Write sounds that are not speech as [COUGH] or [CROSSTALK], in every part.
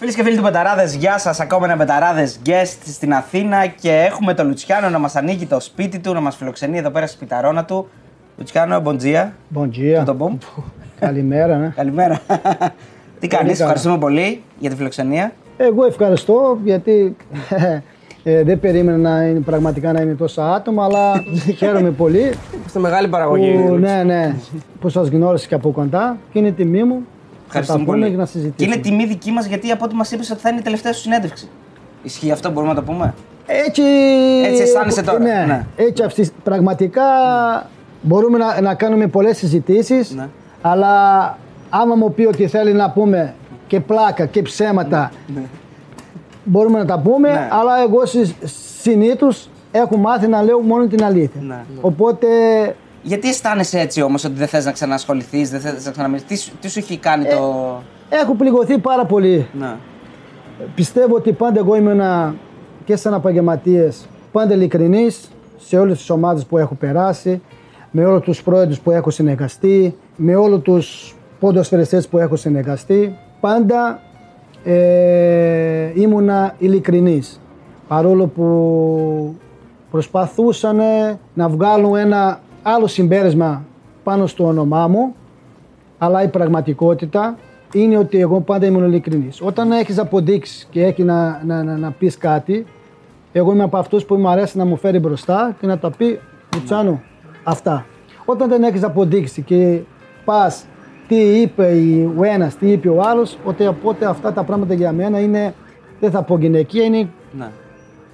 Φίλες και φίλοι του Betarades, γεια σας. Ακόμα ένα Betarades guest στην Αθήνα και έχουμε τον Λουτσιάνο να μας ανοίγει το σπίτι του, να μας φιλοξενεί εδώ πέρα στη σπιταρόνα του. Λουτσιάνο, bom dia. Bom dia. Tudo bom. [LAUGHS] Καλημέρα, ναι. Καλημέρα. Τι κάνεις, καλά. ευχαριστούμε πολύ για τη φιλοξενία. Εγώ ευχαριστώ γιατί ε, δεν περίμενα να είναι, πραγματικά να είναι τόσα άτομα, αλλά [LAUGHS] χαίρομαι πολύ Είστε μεγάλη παραγωγή. που, ναι, ναι, που σας γνώρισα και από κοντά και είναι τιμή μου να τα Ευχαριστούμε πούμε πολύ. και να Και συζητήσουμε. είναι τιμή δική μας γιατί από ό,τι μας είπες ότι θα είναι η τελευταία σου συνέντευξη. Ισχύει αυτό, μπορούμε να το πούμε; Έτσι, Έτσι αισθάνεσαι τώρα, Ναι, ναι. έτσι αυτή, πραγματικά μπορούμε να, να κάνουμε πολλές συζητήσεις, Ναι. αλλά άμα μου πει ότι θέλει να πούμε και πλάκα και ψέματα, μπορούμε να τα πούμε, Ναι. αλλά εγώ συνήθως έχω μάθει να λέω μόνο την αλήθεια. Ναι. Οπότε Γιατί αισθάνεσαι έτσι όμως ότι δεν θες να ξανασχοληθείς, δεν θες να ξαναμιλήσεις; Τι, σου- τι σου έχει κάνει το. έχω πληγωθεί πάρα πολύ. Ναι. Πιστεύω ότι πάντα εγώ ήμουν και σαν επαγγελματίες πάντα ειλικρινής σε όλες τις ομάδες που έχω περάσει, με όλους τους πρόεδρους που έχω συνεργαστεί, με όλους τους ποδοσφαιριστές που έχω συνεργαστεί. Πάντα ε, ήμουνα ειλικρινής. Παρόλο που προσπαθούσαν να βγάλουν ένα άλλο συμπέρασμα πάνω στο όνομά μου, αλλά η πραγματικότητα είναι ότι εγώ πάντα ήμουν ειλικρινής. Όταν έχεις αποδείξεις και έχει να, να, να, να πεις κάτι, εγώ είμαι από αυτούς που μου αρέσει να μου φέρει μπροστά και να τα πει Λουτσάνο αυτά. Όταν δεν έχεις αποδείξει και πας τι είπε ο ένας, τι είπε ο άλλος, ότι οπότε αυτά τα πράγματα για μένα είναι, δεν θα πω γυναικεία, είναι ναι.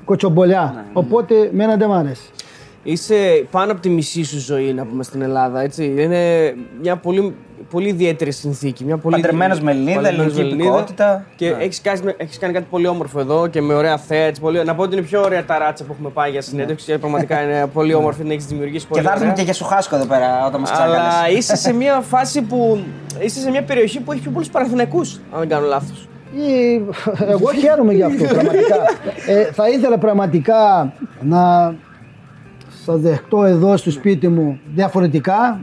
κοτσομπολιά. Οπότε μένα δεν μου αρέσει. Είσαι πάνω από τη μισή σου ζωή, να πούμε στην Ελλάδα. Έτσι. Είναι μια πολύ, πολύ ιδιαίτερη συνθήκη. Μια πολύ... Παντρεμένος με Ελληνίδα, Παντρεμένος ελληνική με Ελληνίδα. υπηκότητα. Και Ναι. έχεις, κάνει, έχεις κάνει κάτι πολύ όμορφο εδώ και με ωραία θέα. έτσι, Πολύ... Να πω ότι είναι η πιο ωραία ταράτσα που έχουμε πάει για συνέντευξη. και Πραγματικά είναι [LAUGHS] πολύ όμορφη, την έχεις δημιουργήσει πολύ Και θα έρθουμε ωραία. και για σουχάσκο εδώ πέρα όταν μας Αλλά ξανακαλέσει. [LAUGHS] είσαι σε μια φάση που. είσαι σε μια περιοχή που έχει πιο πολλούς Παναθηναϊκούς, αν δεν κάνω λάθος. Ή- Εγώ χαίρομαι γι' αυτό πραγματικά. [LAUGHS] Ε, θα ήθελα πραγματικά να σας δεχτώ εδώ στο σπίτι μου διαφορετικά,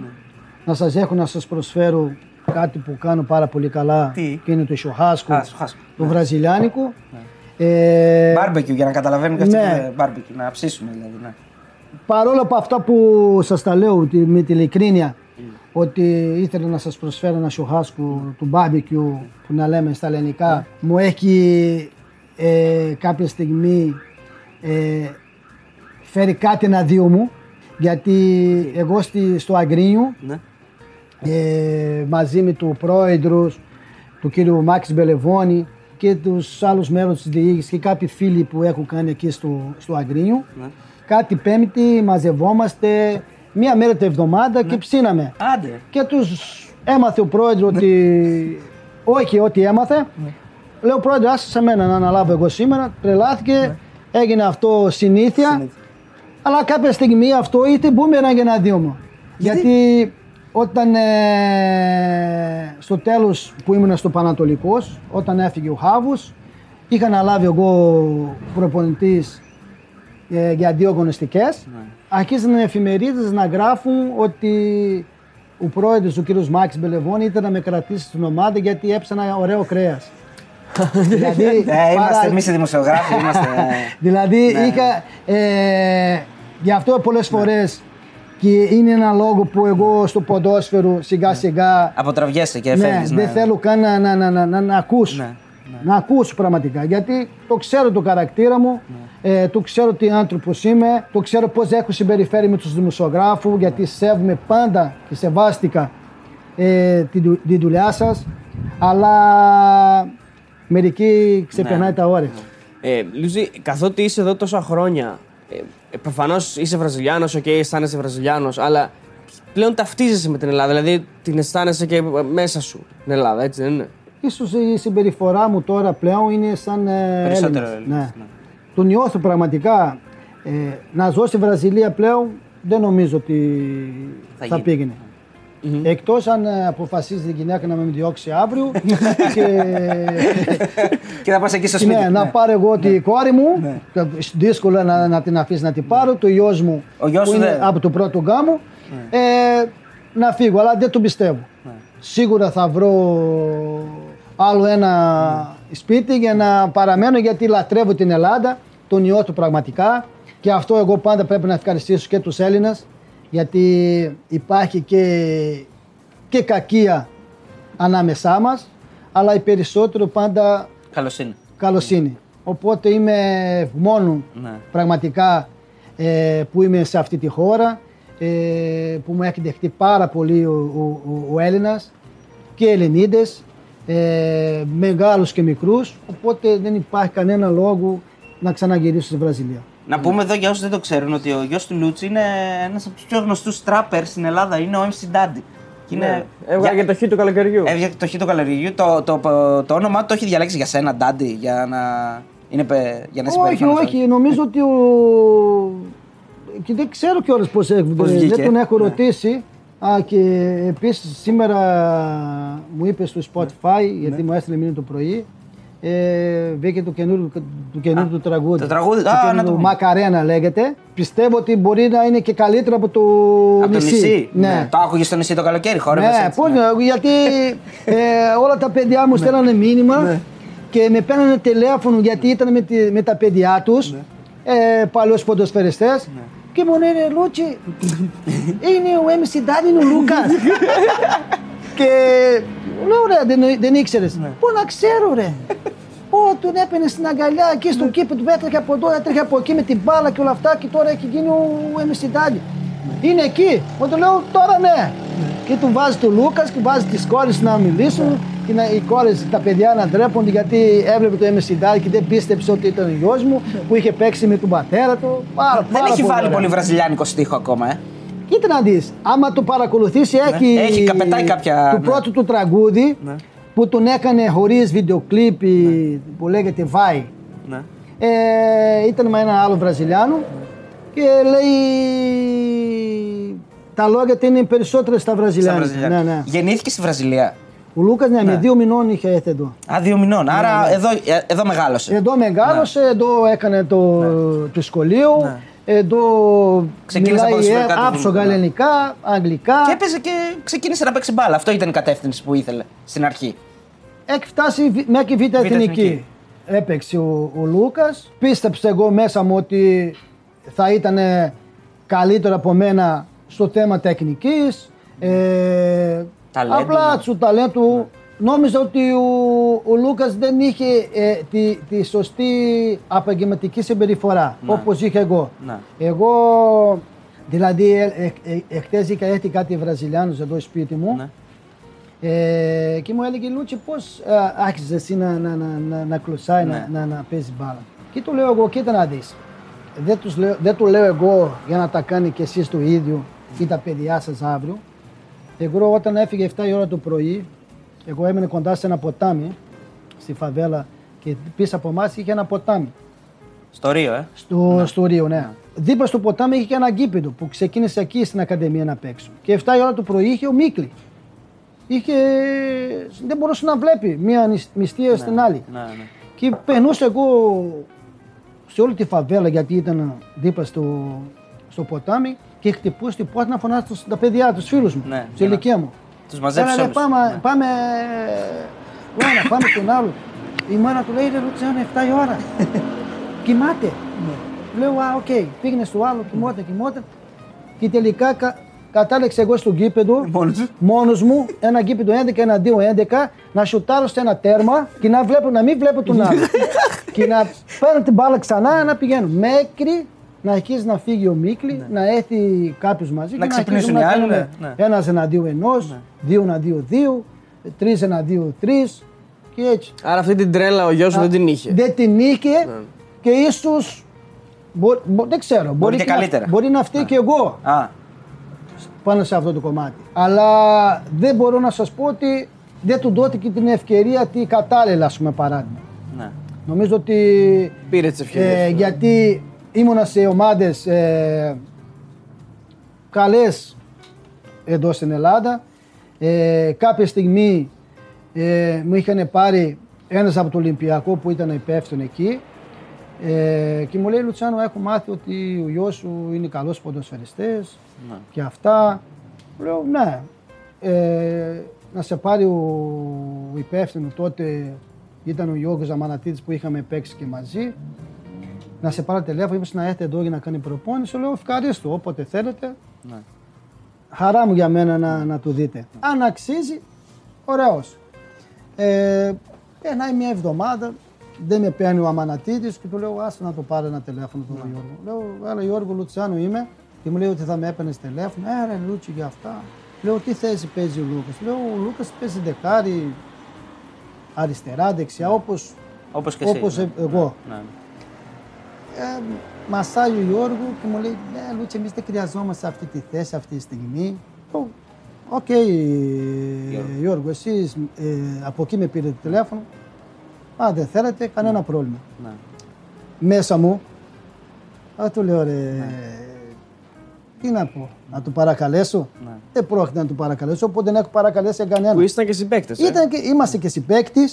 να σας έχω να σας προσφέρω κάτι που κάνω πάρα πολύ καλά Τι; και είναι το σουχάσκο, Α, σουχάσκο. το βραζιλιάνικο. Ε, Μπάρμπεκιου για να καταλαβαίνουν και αυτοί ναι. που είναι μπάρμπεκιου, να ψήσουμε δηλαδή. Ναι. παρόλο από αυτά που σας τα λέω ότι- με την ειλικρίνεια ότι ήθελα να σας προσφέρω ένα σουχάσκο του barbecue που να λέμε στα ελληνικά μου έχει ε, κάποια στιγμή ε, φέρει κάτι ένα δύο μου γιατί εγώ στη, στο Αγκρίνιο Ναι. ε, μαζί με του πρόεδρους, του κύριου Μάξ Μπελεβόνη και τους άλλους μέρους της διοίκησης και κάποιοι φίλοι που έχω κάνει εκεί στο, στο Αγκρίνιο. Ναι. Κάτι πέμπτη μαζευόμαστε μία μέρα τη εβδομάδα Ναι. και ψήναμε. Άντε. Και τους έμαθε ο πρόεδρος ότι όχι ό,τι έμαθε. Ναι. Λέω πρόεδρε άσε σε μένα να αναλάβω εγώ σήμερα. Τρελάθηκε, έγινε αυτό συνήθεια. Ναι. Συνήθεια. Αλλά κάποια στιγμή αυτό είτε μπούμεραν για να δούμε. Γιατί; Όταν ε, στο τέλος που ήμουν στο Πανατολικός, όταν έφυγε ο Χάβους, είχα αναλάβει εγώ προπονητής ε, για δύο αγωνιστικές. Ναι. Αρχίσαν οι εφημερίδες να γράφουν ότι ο πρόεδρος, ο κύριος Μάκης Μπελεβόνη, ήταν να με κρατήσει στην ομάδα γιατί έψανα ωραίο κρέας. [LAUGHS] δηλαδή, Ε, είμαστε παρά- εμείς οι δημοσιογράφοι, είμαστε. [LAUGHS] Δηλαδή Ναι. είχα. Ε, γι' αυτό πολλές φορές και είναι ένα λόγο που εγώ στο ποδόσφαιρο σιγά σιγά Αποτραβιέσαι και ναι, φεύγεις. δεν θέλω καν να, να, να, να, να, να ακούσω. Ναι, Να ακούσω πραγματικά. Γιατί το ξέρω το χαρακτήρα μου, Ναι. ε, το ξέρω τι άνθρωπος είμαι, το ξέρω πώς έχω συμπεριφέρει με τους δημοσιογράφους, γιατί σέβομαι πάντα και σεβάστηκα ε, τη, δου- τη δουλειά σας. Αλλά μερικοί ξεπερνάει Ναι. τα όρια. Ε, Λουζί, καθότι είσαι εδώ τόσα χρόνια, ε, ε, προφανώς είσαι Βραζιλιάνος, οκ, αισθάνεσαι Βραζιλιάνος, αλλά πλέον ταυτίζεσαι με την Ελλάδα. Δηλαδή την αισθάνεσαι και μέσα σου την Ελλάδα, έτσι δεν είναι; Ίσως η συμπεριφορά μου τώρα πλέον είναι σαν ε, Περισσότερο Έλληνας. Έλληνας, Ναι. Το νιώθω πραγματικά. Ε, να ζω στη Βραζιλία πλέον δεν νομίζω ότι Θα θα, γίνει. Πήγαινε. Εκτός αν ε, αποφασίζει η γυναίκα να με διώξει αύριο [LAUGHS] και Και θα πας εκεί στο σπίτι. ναι, να πάρω εγώ τη κόρη μου, και δύσκολο να, να την αφήσεις να την πάρω, το γιος μου Ο γιος που σου είναι δεν- από το πρώτο γάμο, ε, να φύγω, αλλά δεν το πιστεύω. Σίγουρα θα βρω άλλο ένα σπίτι για να παραμένω γιατί λατρεύω την Ελλάδα, τον ιό του πραγματικά. Και αυτό εγώ πάντα πρέπει να ευχαριστήσω και τους Έλληνες γιατί υπάρχει και, και κακία ανάμεσά μας αλλά οι περισσότερο πάντα Καλοσύνη. καλοσύνη. Οπότε είμαι μόνο Ναι. πραγματικά ε, που είμαι σε αυτή τη χώρα ε, που μου έχει δεχτεί πάρα πολύ ο, ο, ο, ο Έλληνας και Ελληνίδες ε, μεγάλους και μικρούς οπότε δεν υπάρχει κανένα λόγο να ξαναγυρίσω στη Βραζιλία. Να πούμε εδώ για όσους δεν το ξέρουν ότι ο γιος του Λούτσι είναι ένας από τους πιο γνωστούς τράπερ στην Ελλάδα. Είναι ο MC Daddy. Και είναι... Ναι. Έβγαλε το χ του καλοκαιριού. Έβγαλε το χ του καλοκαιριού. Το, το, το, το όνομά του το έχει διαλέξει για σένα, Daddy, για να, είναι, πε- για να είσαι Όχι, περήφανος. όχι, νομίζω ότι ο... Και δεν ξέρω κιόλας πώς, έχει- Πώς βγήκε. δεν τον έχω Ναι. ρωτήσει. Α, και επίσης σήμερα μου είπες στο Spotify, Ναι. γιατί μου έστειλε μήνυμα το πρωί, ε, βγήκε το καινούριο το καινούριο του τραγούδι. το τραγούδι, Το α, καινούριο να το πούμε. Μακαρένα λέγεται. Πιστεύω ότι μπορεί να είναι και καλύτερο από το Από το νησί. Ναι. Το άκουγες στο νησί το καλοκαίρι, χόρευε. Ναι, πώς, ναι, γιατί ε, όλα τα παιδιά μου στέλνανε μήνυμα και με παίρνανε τηλέφωνο γιατί ήταν με, τη- με τα παιδιά τους, ε, παλιούς ποδοσφαιριστές και μου λένε Λούτσι, [LAUGHS] είναι ο MC Daddy, είναι ο Λούκας. [LAUGHS] και λέω ρε, δεν, δεν ήξερες. Πού να ξέρω ρε. Ω, τον έπαιρνε στην αγκαλιά εκεί στο κήπο του, έτρεχε από εδώ, έτρεχε από εκεί με την μπάλα και όλα αυτά και τώρα έχει γίνει ο MC Daddy. Είναι εκεί. Μου του λέω τώρα ναι. Και του βάζει του Λούκας και βάζει τις κόρες να μιλήσουν και να, οι κόρες, τα παιδιά να ντρέπονται γιατί έβλεπε το MC Daddy και δεν πίστεψε ότι ήταν ο γιος μου που είχε παίξει με τον πατέρα του. Πάρα, Δεν πάρα έχει βάλει ωραία. πολύ βραζιλιάνικο στίχο ακόμα, ε. Κοίτα να δεις, άμα το παρακολουθήσει, έχει, Ναι. Έχει καπετάει κάποια- το ναι. πρώτο του τραγούδι Ναι. που τον έκανε χωρίς βιντεοκλίπ που λέγεται Vai. Ναι. Ε, ήταν με ένα άλλο Βραζιλιάνο και λέει τα λόγια του είναι περισσότερα στα Στα Βραζιλιάνικα. Βραζιλιάνικα. Ναι, ναι. Γεννήθηκε στη Βραζιλία. Ο Λούκας ναι, με δύο μηνών είχε έρθει εδώ. Α, δύο μηνών. Ναι, Άρα Εδώ, ε, εδώ μεγάλωσε. Εδώ μεγάλωσε, εδώ έκανε το, το σχολείο, Ναι. Εδώ Ξεκίνησε μιλάει ποδοσφαιρικά ε, του άψογα βουλγαρικά. ελληνικά, αγγλικά. Και έπαιζε και ξεκίνησε να παίξει μπάλα. Αυτό ήταν η κατεύθυνση που ήθελε στην αρχή. Έχει φτάσει β- μέχρι β' εθνική. εθνική. Έπαιξε ο, ο Λούκας. Πίστεψε εγώ μέσα μου ότι θα ήταν καλύτερο από μένα στο θέμα τεχνικής. Ε, Ταλέντου, απλά ναι. του ταλέντου. Νόμιζα ότι ο, ο Λούκας δεν είχε ε, τη, τη σωστή επαγγελματική συμπεριφορά, Ναι. όπως είχα εγώ. Ναι. Εγώ, δηλαδή, ε, ε, ε, εχθές είχα έρθει κάτι Βραζιλιάνους εδώ σπίτι μου. Ναι. Ε, και μου έλεγε Λούτσι πώς άρχισε εσύ να, να, να, να, να κλωσάει, Ναι. να, να, να παίζεις μπάλα; Και του λέω εγώ, κοίτα να δεις. Δεν, τους λέω, δεν του λέω εγώ για να τα κάνει και εσείς το ίδιο ή τα παιδιά σας αύριο. Εγώ όταν έφυγε 7 η ώρα το πρωί, εγώ έμενε κοντά σε ένα ποτάμι στη φαβέλα και πίσω από εμάς είχε ένα ποτάμι. Στο Ρίο, ε. Στο, στο Ρίο, ναι. Δίπλα στο ποτάμι είχε και ένα γήπεδο που ξεκίνησε εκεί στην Ακαδημία να παίξω. Και 7 η ώρα το πρωί είχε ο Μίκλη. Είχε... Δεν μπορούσε να βλέπει μία νησ- νηστεία στην άλλη. Ναι, ναι. Και περνούσα εγώ σε όλη τη φαβέλα γιατί ήταν δίπλα στο, στο ποτάμι και χτυπούσα την πόρτα να φωνάσω τους- τα παιδιά, τους φίλους μου, Ναι, στην για να- ηλικία μου. Τους μαζέψεις Έλα, ρε, όλους. Πάμε, Ναι. πάμε, Λουάνα, πάμε στον άλλο. Η μάνα του λέει, ρε Λουτσιάνο, 7 η ώρα. Κοιμάται. Λέω, α, οκ. Πήγαινε στο άλλο, κοιμόταν, κοιμόταν. Και τελικά κα, κατάληξε εγώ στο γήπεδο, Μόνος σου. μόνος μου, ένα γήπεδο 11, ένα 2, 11, να σουτάρω σε ένα τέρμα και να, βλέπω, να μην βλέπω τον [LAUGHS] άλλο. και να παίρνω την μπάλα ξανά να πηγαίνω. Μέχρι να αρχίσει να φύγει ο Μίκλη, να έρθει κάποιος μαζί Να και ξυπνήσουν αρχίσουμε οι να άλλοι, κάνουμε ναι, ναι. ένας εναντίον ενός, δύο εναντίον δύο, τρεις εναντίον τρεις και έτσι. Άρα αυτή την τρέλα ο γιος σου δεν την είχε. Δεν την είχε και ίσως. δεν ξέρω. Μπορεί, και να- καλύτερα. μπορεί να φταίει και εγώ Α, πάνω σε αυτό το κομμάτι. Αλλά δεν μπορώ να σας πω ότι δεν του δόθηκε την ευκαιρία τη κατάλληλα, ας πούμε, παράδειγμα. ναι. Νομίζω ότι Πήρε τις ευκαιρίες. ε, γιατί ήμουνα σε ομάδες ε, καλές εδώ στην Ελλάδα. Ε, κάποια στιγμή ε, μου είχαν πάρει ένας από το Ολυμπιακό που ήταν υπεύθυνο εκεί ε, και μου λέει Λουτσάνο έχω μάθει ότι ο γιος σου είναι καλός ποδοσφαιριστής Ναι. και αυτά. Λέω ναι. Ε, να σε πάρει ο υπεύθυνο τότε Ήταν ο Γιώργος Ζαμανατίδης που είχαμε παίξει και μαζί. Να σε πάρω τηλέφωνο, είπες να έρθετε εδώ για να κάνει προπόνηση. Λέω ευχαρίστω, όποτε θέλετε. Ναι. Χαρά μου για μένα να, να του δείτε. Αν αξίζει, ωραίος. Ε, περνάει μια εβδομάδα, δεν με παίρνει ο Αμανατίδης και του λέω άσε να το πάρει ένα τηλέφωνο τον Γιώργο. Λέω, έλα Γιώργο Λουτσιάνο είμαι και μου λέει ότι θα με έπαιρνες τηλέφωνο. Ε, ρε Λούτσι για αυτά. Λέω, τι θέση παίζει ο Λούκας. Λέω, ο Λούκας παίζει δεκάρι, αριστερά, δεξιά, όπως, Όπως και εσύ. όπως ναι. ε- εγώ. Ναι. Ε, μασάει ο Γιώργο και μου λέει: Ναι, Λούτσι, εμείς δεν χρειαζόμαστε αυτή τη θέση αυτή τη στιγμή. Λέω, Οκ, Γιώργο, εσείς από εκεί με πήρετε τηλέφωνο. Αν δεν θέλετε, κανένα πρόβλημα. Ναι. Μέσα μου, α, του λέω ρε, τι να πω, να του παρακαλέσω. Ναι. Δεν πρόκειται να του παρακαλέσω, οπότε δεν έχω παρακαλέσει κανέναν. Που ήσταν και συμπαίκτες. Ήταν και, είμαστε και συμπαίκτη,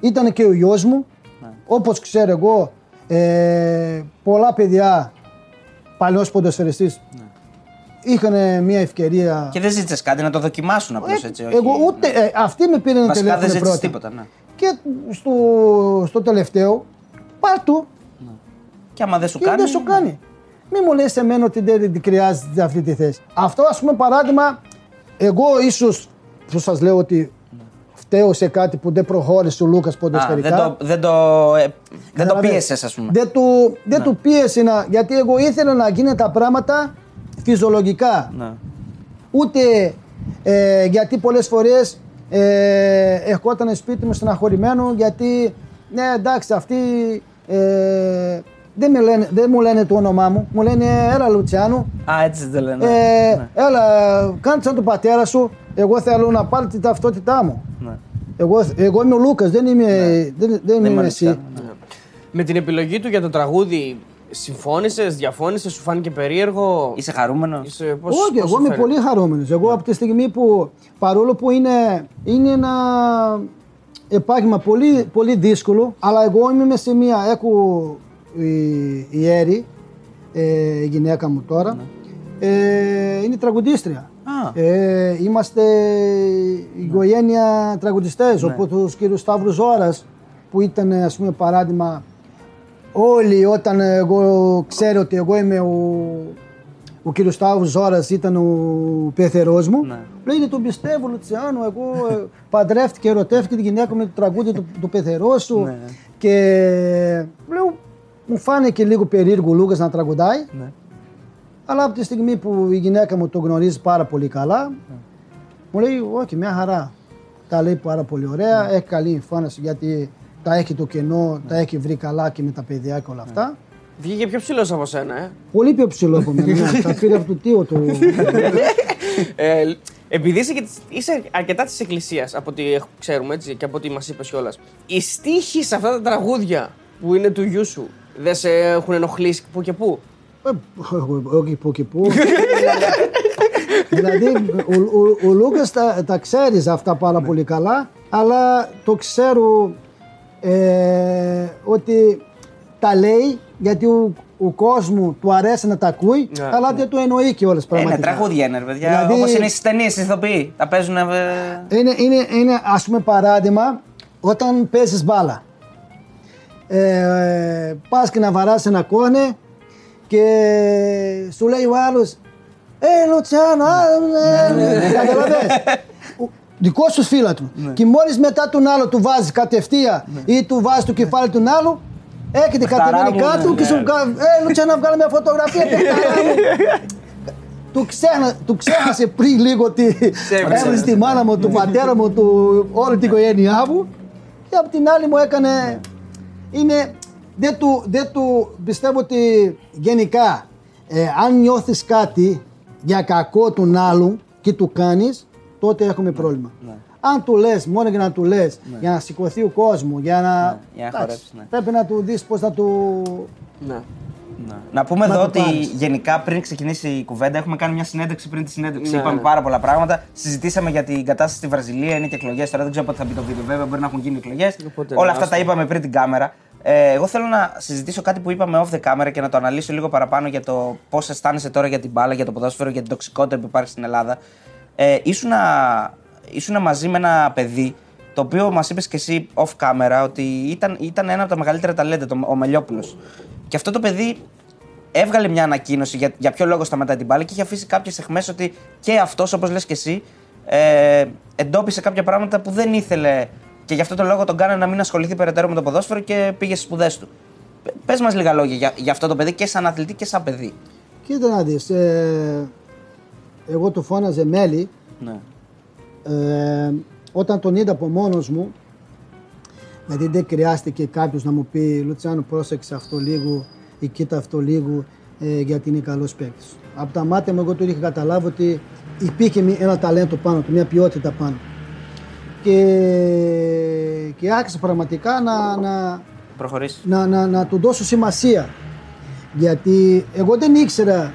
ήταν και ο γιος μου. Ναι. Όπως ξέρω εγώ, ε, πολλά παιδιά, παλιός ποδοσφαιριστής, είχαν μια ευκαιρία. Και δεν ζήτησες κάτι να το δοκιμάσουν απλώς Ε, έτσι. Όχι, εγώ ούτε, ε, αυτοί με πήραν Βασικά δεν τηλέφωνο ζήτησες πρώτα. τίποτα. Ναι. Και στο, στο τελευταίο, πάρ' του Και άμα δεν σου και κάνει. δεν σου κάνει. Μην μου λες εμένα ότι δεν δεν χρειάζεται αυτή τη θέση. Αυτό ας πούμε παράδειγμα, εγώ ίσως που σας λέω ότι φταίω σε κάτι που δεν προχώρησε ο Λούκας Α, ποδοσφαιρικά. δεν το, δεν το, ε, δεν το Καταλαβες. πίεσες, ας πούμε. Δεν του, δεν του πίεσε να, γιατί εγώ ήθελα να γίνει τα πράγματα φυσιολογικά. Ναι. Ούτε ε, γιατί πολλές φορές ε, ερχόταν σπίτι μου στεναχωρημένο γιατί ναι εντάξει αυτοί ε, δεν, με λένε, δεν μου λένε το όνομά μου, μου λένε έλα Λουτσιάνου, Α, έτσι δεν λένε. ε, ναι. έλα κάνε σαν τον πατέρα σου, εγώ θέλω να πάρει την ταυτότητά μου. Ναι. Εγώ, εγώ είμαι ο Λούκας, δεν είμαι, δεν, δεν είμαι είμαι εσύ. Λουτσιάνο, ναι. Με την επιλογή του για το τραγούδι, συμφώνησες, διαφώνησες, σου φάνηκε περίεργο; Είσαι χαρούμενος; Είσαι, πώς, Όχι, πώς εγώ σου είμαι φαίνεται; πολύ χαρούμενος. Εγώ από τη στιγμή που παρόλο που είναι, είναι ένα επάγγελμα πολύ, πολύ δύσκολο, αλλά εγώ είμαι μες σε μία, έχω η, η Έρη, ε, η γυναίκα μου τώρα, ε, είναι τραγουδίστρια. Α. Ε, είμαστε οικογένεια τραγουδιστές, όπως ο κύριος Σταύρος Ζώρας, που ήταν ας πούμε παράδειγμα όλοι όταν εγώ ξέρω ότι εγώ είμαι ο, ο κύριος Σταύρος Ζώρας ήταν ο πεθερός μου. Ναι. Λέει δεν τον πιστεύω Λουτσιάνο, εγώ ε, παντρεύτηκα, ερωτεύτηκα τη γυναίκα με το τραγούδι του, του πεθερός σου. Ναι. Και λέω, μου φάνηκε λίγο περίεργο ο Λούκας να τραγουδάει. Ναι. Αλλά από τη στιγμή που η γυναίκα μου το γνωρίζει πάρα πολύ καλά, Ναι. μου λέει, όχι, μια χαρά. Τα λέει πάρα πολύ ωραία, έχει καλή εμφάνιση γιατί τα έχει το κενό, τα έχει βρει καλά και με τα παιδιά και όλα αυτά. Βγήκε πιο ψηλός από σένα, ε; Πολύ πιο ψηλό από μένα. ναι. [LAUGHS] τα πήρε από το τίο του. ε επειδή είσαι, και της- είσαι αρκετά της εκκλησίας, από ό,τι έχ- ξέρουμε έτσι και από ό,τι μας είπες κιόλας. Οι στίχοι σε αυτά τα τραγούδια που είναι του γιού σου δεν σε έχουν ενοχλήσει που και που; Ε, Όχι που και που. δηλαδή ο, ο, ο Λούκας τα, τα ξέρει αυτά πάρα πολύ καλά, αλλά το ξέρω ε, ότι τα λέει γιατί ο, ο κόσμο του αρέσει να τα ακούει, Ναι, αλλά δεν το εννοεί και όλες Ε, ναι, πραγματικά. τραγούδια είναι, ρε παιδιά. Δηλαδή- Όπως είναι στι ταινίες, οι ηθοποιοί. Τα παίζουν. ε, Είναι, είναι, είναι ας πούμε παράδειγμα όταν παίζεις μπάλα. Ε, πας και να βαράς ένα κόνε και σου λέει ο άλλος Ε, Λουτσιάνο, α, ε, καταλαβες. Ο- Δικό σου φίλο του. Και μόλις μετά τον άλλο του βάζει κατευθείαν ή του βάζει το κεφάλι του άλλου, έρχεται Παιχταρά κατεβαίνει μου, κάτω ναι, και ναι. σου κάνει Ε, Λουτσιάνο, να βγάλω μια φωτογραφία. παιχταρά μου». του, ξέχα, του ξέχασε πριν λίγο ότι Ξέχασε. έβριζε τη μάνα μου, τον πατέρα μου, του, όλη την οικογένειά μου και απ' την άλλη μου έκανε. Είναι, δεν, του, δεν του πιστεύω ότι γενικά ε, αν νιώθεις κάτι για κακό του άλλου και του κάνεις τότε έχουμε πρόβλημα. Αν του λες μόνο για να του λες για να σηκωθεί ο κόσμος, για να, για να εντάξει, χορέψει, ναι. πρέπει να του δεις πώς θα του... Ναι. Ναι. Να πούμε Να εδώ το ότι πάρεις. γενικά πριν ξεκινήσει η κουβέντα έχουμε κάνει μια συνέντευξη πριν τη συνέντευξη. Ναι, Είπαμε ναι. πάρα πολλά πράγματα. Συζητήσαμε για την κατάσταση στη Βραζιλία, είναι και εκλογές. Τώρα δεν ξέρω πότε θα μπει το βίντεο, βέβαια μπορεί να έχουν γίνει εκλογές. Οπότε, Όλα ναι, αυτά τα άστο. είπαμε πριν την κάμερα. Ε, εγώ θέλω να συζητήσω κάτι που είπαμε off the camera και να το αναλύσω λίγο παραπάνω για το πώς αισθάνεσαι τώρα για την μπάλα, για το ποδόσφαιρο, για την τοξικότητα που υπάρχει στην Ελλάδα. Ε, ήσουνα, ήσουνα μαζί με ένα παιδί Το οποίο μας είπες και εσύ off camera ότι ήταν, ήταν ένα από τα μεγαλύτερα ταλέντα, το, ο Μελιόπουλος. Και αυτό το παιδί έβγαλε μια ανακοίνωση για, για ποιο λόγο σταματάει την μπάλα και είχε αφήσει κάποιες αιχμέ ότι και αυτός, όπως λες και εσύ, ε, εντόπισε κάποια πράγματα που δεν ήθελε και γι' αυτό το λόγο τον κάνανε να μην ασχοληθεί περαιτέρω με το ποδόσφαιρο και πήγε στις σπουδές του. Πε μας λίγα λόγια για, για αυτό το παιδί και σαν αθλητή και σαν παιδί. Κοίτα να δεις, ε, εγώ του φώναζε μέλη Ναι. ε, όταν τον είδα από μόνος μου δηλαδή δεν χρειάστηκε κάποιος να μου πει Λουτσιάνο πρόσεξε αυτό λίγο ή κοίτα αυτό λίγο ε, γιατί είναι καλός παίκτης. Από τα μάτια μου εγώ του είχα καταλάβει ότι υπήρχε μη- ένα ταλέντο πάνω του, μια ποιότητα πάνω. Και, και άρχισα πραγματικά να, να, Προχωρήσεις. να, να, να του δώσω σημασία. Γιατί εγώ δεν ήξερα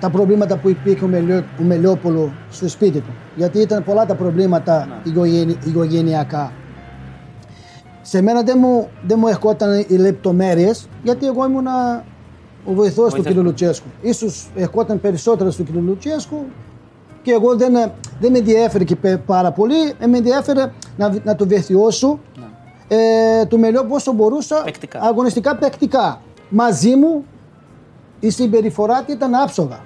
τα προβλήματα που υπήρχε ο, Μελιό, ο Μελιόπουλο στο σπίτι του. Γιατί ήταν πολλά τα προβλήματα οικογένει- οικογενειακά. Σε μένα δεν μου, δεν μου ερχόταν οι λεπτομέρειες, γιατί εγώ ήμουν ο βοηθός του Βοηθός. κ. Λουτσέσκου. Ίσως ερχόταν περισσότερο στο κ. Λουτσέσκου και εγώ δεν, δεν με ενδιέφερε και πε- πάρα πολύ. Ε, με ενδιέφερε να, να το βελτιώσω ε, του Μελιόπουλου όσο μπορούσα Παικτικά. αγωνιστικά παικτικά. Μαζί μου η συμπεριφορά του ήταν άψογα.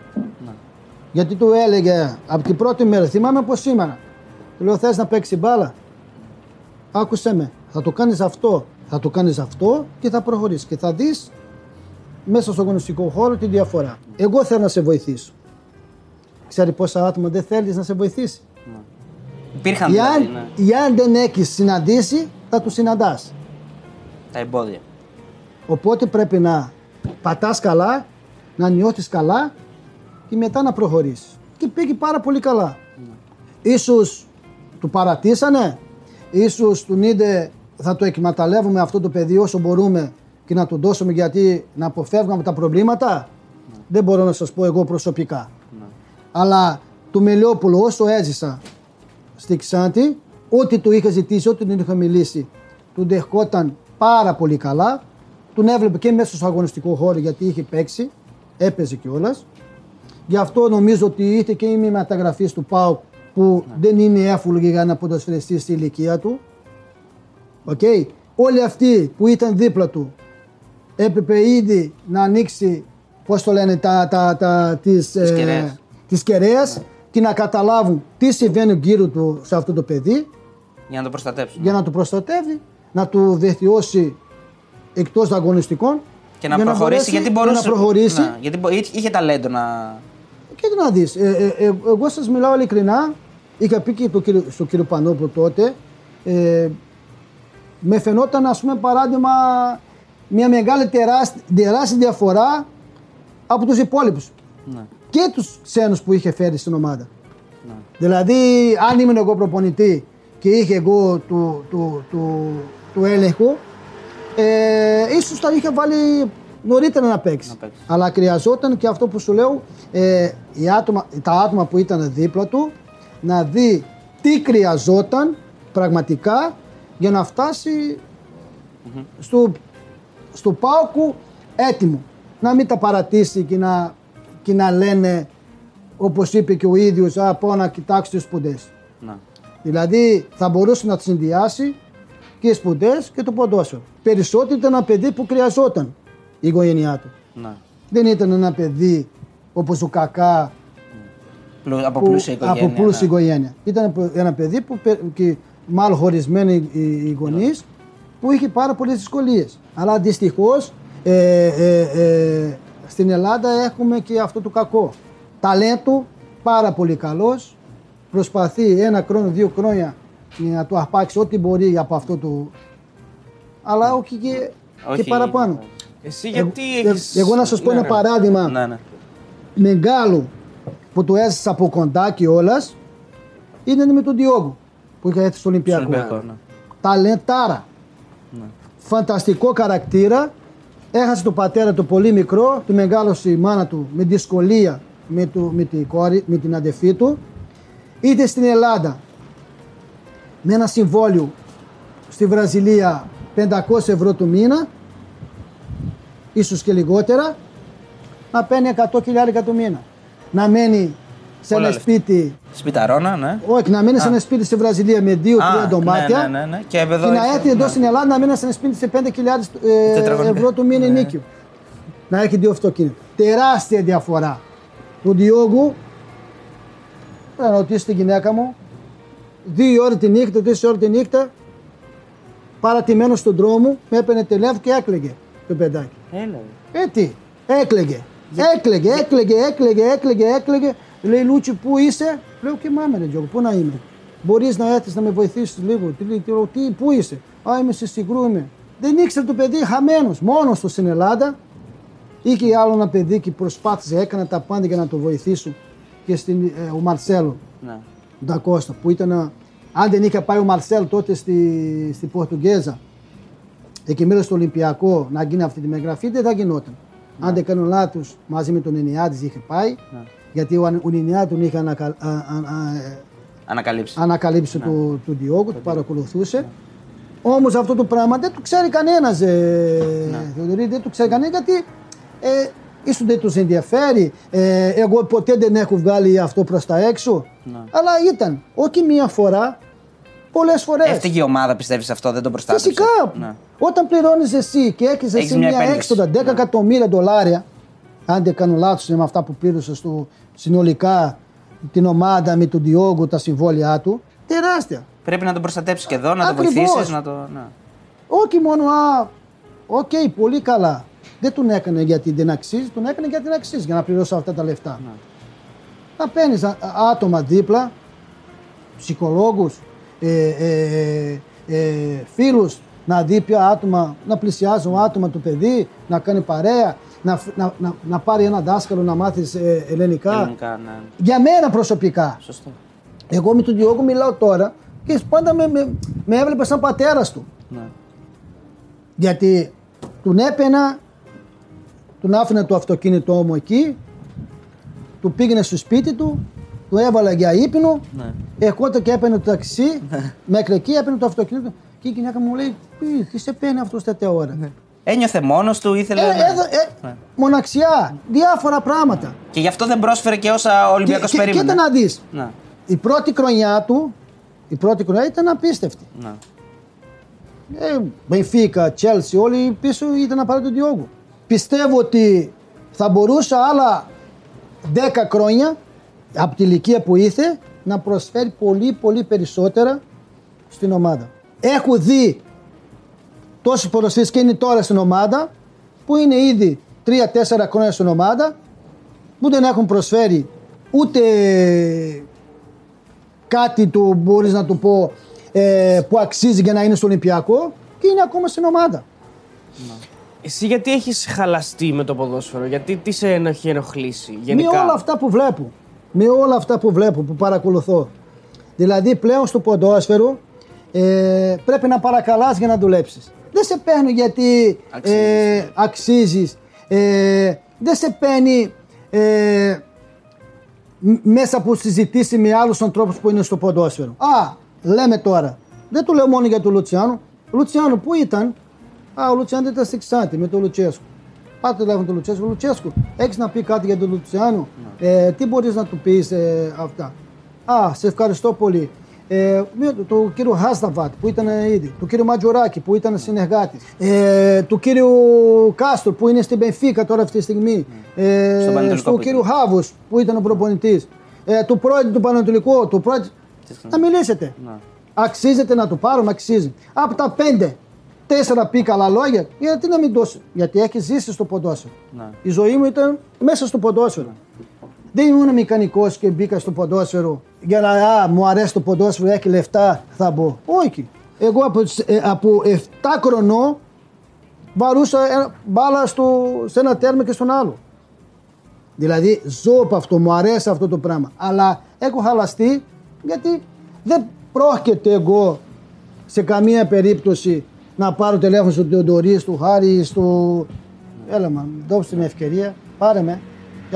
Γιατί του έλεγε από την πρώτη μέρα, θυμάμαι πως σήμερα. Του λέω θες να παίξεις μπάλα; Άκουσε με, θα το κάνεις αυτό, θα το κάνεις αυτό και θα προχωρήσεις και θα δεις μέσα στο αγωνιστικό χώρο τη διαφορά. Εγώ θέλω να σε βοηθήσω. Ξέρει πόσα άτομα δεν θέλεις να σε βοηθήσει. Υπήρχαν δηλαδή Εάν, ναι, εάν δεν έχεις συναντήσει, θα τους συναντάς. τα εμπόδια. Οπότε πρέπει να πατάς καλά, να νιώθεις καλά και μετά να προχωρήσεις. Και πήγε πάρα πολύ καλά. Ίσως του παρατήσανε, ίσως του είδε θα το εκμεταλλεύουμε αυτό το παιδί όσο μπορούμε και να του δώσουμε γιατί να αποφεύγουμε τα προβλήματα. Δεν μπορώ να σας πω εγώ προσωπικά. Αλλά του Μελιόπουλου όσο έζησα στη Ξάντη, ό,τι του είχα ζητήσει, ό,τι του είχα μιλήσει, του δεχόταν πάρα πολύ καλά. Τον έβλεπε και μέσα στο αγωνιστικό χώρο γιατί είχε παίξει, έπαιζε κιόλας. Γι' αυτό νομίζω ότι ήρθε και η μεταγραφή του ΠΑΟΚ που δεν είναι εύκολο για ένα ποδοσφαιριστή στη ηλικία του. Οκ. Όλοι αυτοί που ήταν δίπλα του έπρεπε ήδη να ανοίξει, πώς το λένε, τα, τα, τα, τις, Τις κεραίες. Τις κεραίες και να καταλάβουν τι συμβαίνει γύρω του σε αυτό το παιδί Για να το προστατέψουν. για να το προστατεύει, να του βελτιώσει εκτός αγωνιστικών Και να για προχωρήσει μπορέσει γιατί για μπορούσε. να προχωρήσει Ναι, γιατί μπο- είχε- είχε ταλέντο να. και να δεις, ε, ε, ε, εγώ σας μιλάω ειλικρινά, είχα πει και το κύριο, στο κύριο Πανόπουλο τότε, ε, με φαινόταν ας πούμε παράδειγμα μια μεγάλη τεράστια, τεράστια διαφορά από τους υπόλοιπους Ναι. Και τους ξένους που είχε φέρει στην ομάδα. Ναι. Δηλαδή, αν ήμουν εγώ προπονητή και είχε εγώ του, του, του, του έλεγχο, ε, ίσως θα είχε βάλει νωρίτερα να παίξει. Να παίξει. Αλλά χρειαζόταν και αυτό που σου λέω, ε, οι άτομα, τα άτομα που ήταν δίπλα του, να δει τι χρειαζόταν πραγματικά για να φτάσει στο, στο πάοκου έτοιμο. Να μην τα παρατήσει και να, και να λένε, όπως είπε και ο ίδιος, «Α, πάω να κοιτάξω τις σπουδές». Να. Δηλαδή θα μπορούσε να συνδυάσει και τις σπουδές και το ποδόσφαιρο. Περισσότερο ήταν ένα παιδί που χρειαζόταν η οικογένειά του. Να. Δεν ήταν ένα παιδί όπως ο Κακά Πλου- από που- πλούσια οικογένεια. από πλούσια ναι. οικογένεια. Ήταν ένα παιδί που πε- και μάλλον χωρισμένοι οι, οι γονείς που είχε πάρα πολλές δυσκολίες. Αλλά δυστυχώς ε, ε, ε, στην Ελλάδα έχουμε και αυτό το κακό. Ταλέντο, πάρα πολύ καλός. Προσπαθεί ένα χρόνο, δύο χρόνια να του αρπάξει ό,τι μπορεί από αυτό το. Αλλά όχι και, Όχι, και παραπάνω. Εσύ γιατί Ε, έχεις... εγώ να σας πω Ναι, ένα ρε. παράδειγμα Ναι, ναι. μεγάλο που το έζησα από κοντά κιόλα ήταν με τον Διόγκο που είχε έρθει στο Ολυμπιακό. Στο Ολυμπιακό, ναι. Ταλεντάρα. Φανταστικό χαρακτήρα. Έχασε τον πατέρα του πολύ μικρό, του μεγάλωσε η μάνα του με δυσκολία με, το, με, την, κόρη, με την αδερφή του. Ήρθε στην Ελλάδα με ένα συμβόλιο στη Βραζιλία 500 ευρώ το μήνα, ίσως και λιγότερα, να παίρνει 100 χιλιάρικα το μήνα. Να μένει σε Πολλά ένα λεφτά. σπίτι. Σπιταρώνα, ναι. Όχι, να μείνεις σε ένα σπίτι στη Βραζιλία με δύο-τρία Α, δωμάτια. ναι, ναι, ναι, ναι. Και εδώ Και να είσαι, έρθει εδώ ναι. στην Ελλάδα να μείνεις σε ένα σπίτι σε 5.000 ε, Τετραγωνικά. ευρώ το μήνα Ναι. νίκιο. Να έχει δύο αυτοκίνητα. Τεράστια διαφορά. Του Διόγκου, πρέπει να ρωτήσεις τη γυναίκα μου, δύο ώρε τη νύχτα, τρεις ώρε τη νύχτα, παρατημένος στον δρόμο, με έπαιρνε τηλέφωνο και έκλαιγε το παιδάκι. Έλα. Ε, τι, έκλαιγε. Έκλαιγε, έκλαιγε, έκλαιγε, έκλαιγε, έκλαιγε. Λέει Λούτσι, πού είσαι; Λέω και μάμε, ρε Γιώργο, πού να είμαι; Μπορείς να έρθεις να με βοηθήσεις λίγο; Τι, λέει, τι, τι, πού είσαι; Α, είμαι στη Συγκρού είμαι. Δεν ήξερε το παιδί, χαμένος, μόνος του στην Ελλάδα. Είχε άλλο ένα παιδί και προσπάθησε, έκανε τα πάντα για να το βοηθήσω. Και στην, ε, ο Μαρσέλο, Ναι. Ντακώστα, που ήταν. α, Αν δεν είχε πάει ο Μαρσέλ τότε στη, στη Πορτουγκέζα, εκεί μέσα στο Ολυμπιακό να γίνει αυτή τη μεταγραφή, δεν θα γινόταν. Αν δεν κάνω λάθος, μαζί με τον Ενιάδη είχε πάει, γιατί ο, ο Ενιάδη τον είχε ανακα, α, α, α, ε, Ανακαλύψει. ανακαλύψει του, του Διόγκου, του παρακολουθούσε. Όμως αυτό το πράγμα δεν το ξέρει κανένας, ε, Θεοδωρή, δεν το ξέρει κανένας γιατί ε, ίσως δεν τους ενδιαφέρει. Ε, εγώ ποτέ δεν έχω βγάλει αυτό προς τα έξω. Αλλά ήταν όχι μία φορά, πολλές φορές. Έφταιγε η ομάδα, πιστεύεις αυτό, δεν το προστάτευσε. Φυσικά. Ναι. Όταν πληρώνεις εσύ και έχεις Έχεις εσύ μια μια επένδυση. έξοδα 10 Ναι. εκατομμύρια δολάρια, αν δεν κάνω λάθος με αυτά που πλήρωσε στο, συνολικά την ομάδα με τον Διόγκο, τα συμβόλαιά του, τεράστια. Πρέπει να τον προστατέψεις και εδώ, να Ακριβώς. τον βοηθήσεις. Να το... ναι. Όχι μόνο, α, οκ, πολύ καλά. Δεν τον έκανε γιατί δεν αξίζει, τον έκανε γιατί δεν αξίζει για να πληρώσει αυτά τα λεφτά. Να παίρνεις άτομα δίπλα, ψυχολόγους, ε, ε, ε, φίλους, να δει ποια άτομα, να πλησιάζουν άτομα του παιδί, να κάνει παρέα, να, φ- να, να, να πάρει ένα δάσκαλο να μάθει ελληνικά. Ελληνικά, ναι. Για μένα προσωπικά. Σωστό. Εγώ με τον Διόγκο μιλάω τώρα και πάντα με, με, με έβλεπε σαν πατέρας του. Ναι. Γιατί τον έπαινα, τον άφηνα το αυτοκίνητό μου εκεί, του πήγαινε στο σπίτι του, του έβαλα για ύπνο, Ναι. ερχόταν και έπαιρνε το ταξί, μέχρι εκεί έπαιρνε το αυτοκίνητο και η γυναίκα μου λέει, «Τι, τι σε παίρνει αυτός τέτοια ώρα; Ένιωθε μόνος του, ήθελε. Ε, ναι. εδώ, ε, Μοναξιά, διάφορα πράγματα. Και γι' αυτό δεν πρόσφερε και όσα ο Ολυμπιακός Και- και- περίμενε. Κοίτα να δεις, Ναι. η πρώτη χρονιά του, η πρώτη χρονιά ήταν απίστευτη. Ναι. Ε, Μπενφίκα, Chelsea, όλοι πίσω ήταν να πάρει τον Διόγκο. Πιστεύω ότι θα μπορούσε άλλα 10 χρόνια από τη ηλικία που ήρθε να προσφέρει πολύ πολύ περισσότερα στην ομάδα. Έχω δει τόσοι ποδοσφαιριστές και είναι τώρα στην ομάδα που είναι ήδη 3-4 χρόνια στην ομάδα που δεν έχουν προσφέρει ούτε κάτι του μπορείς να του πω ε, που αξίζει για να είναι στο Ολυμπιακό και είναι ακόμα στην ομάδα. Εσύ γιατί έχεις χαλαστεί με το ποδόσφαιρο, γιατί τι σε έχει ενοχλήσει γενικά; Με όλα αυτά που βλέπω. Με όλα αυτά που βλέπω, που παρακολουθώ. Δηλαδή πλέον στο ποδόσφαιρο ε, πρέπει να παρακαλάς για να δουλέψεις. Δεν σε παίρνει γιατί Αξίζεις, ε, αξίζεις. Ε, δεν σε παίρνει ε, μ- μέσα από συζητήσει με άλλους ανθρώπους που είναι στο ποδόσφαιρο. Α, λέμε τώρα. Δεν το λέω μόνο για τον Λουτσιάνο. Ο Λουτσιάνο που ήταν; Α, ο Λουτσιάνο ήταν στη Ξάντη με τον Λουτσέσκου. Πάτε τηλέφωνο τον Λουτσέσκου. Λουτσέσκου, έχεις να πει κάτι για τον Λουτσιάνο; Ε, τι μπορείς να του πεις ε, αυτά; Α, σε ευχαριστώ πολύ. Ε, με- του κύριου Χάσταβατ που ήταν ήδη, του κύριου Ματζουράκη που ήταν συνεργάτης, ε, του κύριου Κάστρο που είναι στην Πενφύκα τώρα αυτή τη στιγμή, ε, Στον Πανετολικό του που κύριου ήταν. Χάβους που ήταν ο προπονητής, ε, του πρόεδρου του Πανατολικού, του πρόεδρου. Να μιλήσετε. Ναι. Αξίζεται να το πάρουμε, αξίζει. Από τα πέντε, τέσσερα πει καλά λόγια, γιατί να μην δώσει. Γιατί έχει ζήσει στο ποδόσφαιρο. Ναι. Η ζωή μου ήταν μέσα στο ποδόσφαιρο. Δεν ήμουν μηχανικός και μπήκα στο ποδόσφαιρο για να α, μου αρέσει το ποδόσφαιρο, έχει λεφτά, θα μπω. Όχι. Εγώ από, τις- ε, από 7 χρονών βαρούσα ένα- μπάλα στο, σε ένα τέρμα και στον άλλο. Δηλαδή ζω από αυτό, μου αρέσει αυτό το πράγμα. Αλλά έχω χαλαστεί γιατί δεν πρόκειται εγώ σε καμία περίπτωση να πάρω τηλέφωνο στον Τεοντορή, του Χάρη, στο. Έλα, μα, δώστε με ευκαιρία, πάρε με.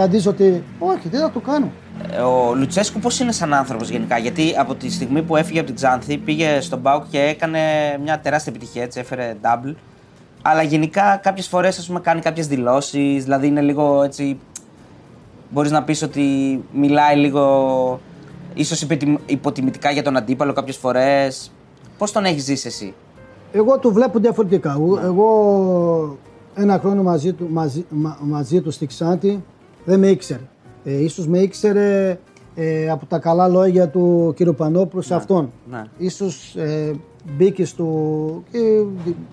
Για να δεις ότι. Όχι, δεν θα το κάνω. Ε, Ο Λουτσέσκου πώς είναι σαν άνθρωπος γενικά, Γιατί από τη στιγμή που έφυγε από την Ξάνθη πήγε στον Μπάουκ και έκανε μια τεράστια επιτυχία, έτσι έφερε double. Αλλά γενικά κάποιες φορές κάνει κάποιες δηλώσεις, δηλαδή είναι λίγο έτσι. μπορείς να πεις ότι μιλάει λίγο ίσως υποτιμητικά για τον αντίπαλο κάποιες φορές. Πώς τον έχεις ζήσει εσύ, Εγώ του βλέπω διαφορετικά. Εγώ ένα χρόνο μαζί του, μαζί, μα- μαζί του στη Ξάντη δεν με ήξερε. Ε, ίσως με ήξερε ε, από τα καλά λόγια του κ. Πανόπουλου σε αυτόν. ναι. Ίσως ε, μπήκε στο... και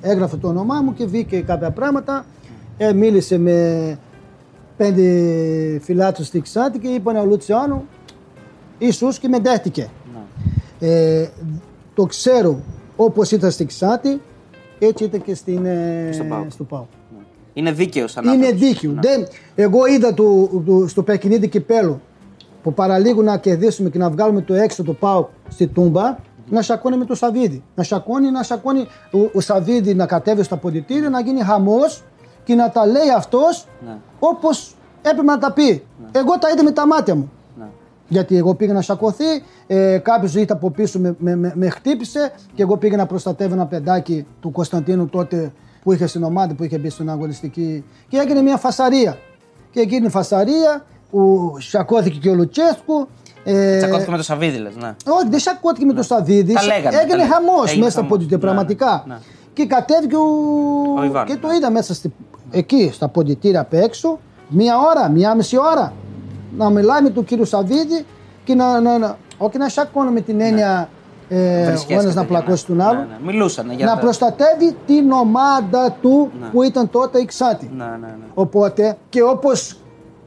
έγραφε το όνομά μου και βγήκε κάποια πράγματα. Ε, μίλησε με πέντε φιλάτους στη Ξάντη και είπανε ο Λουτσιάνο ίσως και με δέχτηκε. Ε, το ξέρω όπως ήταν στη Ξάντη, έτσι ήταν και στην, ε, Στον ΠΑΟΚ. στο ΠΑΟΚ. Είναι δίκαιος Είναι δίκαιος. Δεν, εγώ είδα το, το- στο παιχνίδι κυπέλου που παραλίγο να κερδίσουμε και να βγάλουμε το έξω το ΠΑΟΚ στη Τούμπα να σακώνει με το Σαβίδι. Να σακώνει, να σακώνει ο, ο Σαβίδι να κατέβει στο αποδητήριο, να γίνει χαμός και να τα λέει αυτός Ναι. όπως έπρεπε να τα πει. Εγώ τα είδα με τα μάτια μου. Ναι. Γιατί εγώ πήγα να σακωθεί, ε, κάποιος ήρθε από πίσω με, με, με, με χτύπησε και εγώ πήγα να προστατεύω ένα παιδάκι του Κωνσταντίνου τότε που είχε στην ομάδα που είχε μπει στην αγωνιστική και έγινε μια φασαρία. Και εκείνη η φασαρία που σακώθηκε και ο Λουτσέσκου. Ε, Τσακώθηκε με το Σαββίδι, λες, ναι. όχι, δεν σακώθηκε με το Σαββίδη. τα λέγανε, τα Έγινε λέγανε. χαμός Έγινε μέσα από χαμός. την πραγματικά. Ναι, ναι. Και κατέβηκε ο. Ο Ιβάν, και το ναι. είδα μέσα στη... εκεί στα ποντιτήρια απ' έξω, μία ώρα, μία μισή ώρα. Να μιλάει με τον κύριο Σαββίδη και να. να, να όχι να σακώνει με την έννοια ε, ο Βρισκέσκεται ένας να και πλακώσει ναι. τον άλλο. Ναι, ναι. Μιλούσαν για Να τα- προστατεύει την ομάδα του που ήταν τότε η Ξάτη. Ναι, ναι, ναι. Οπότε και όπως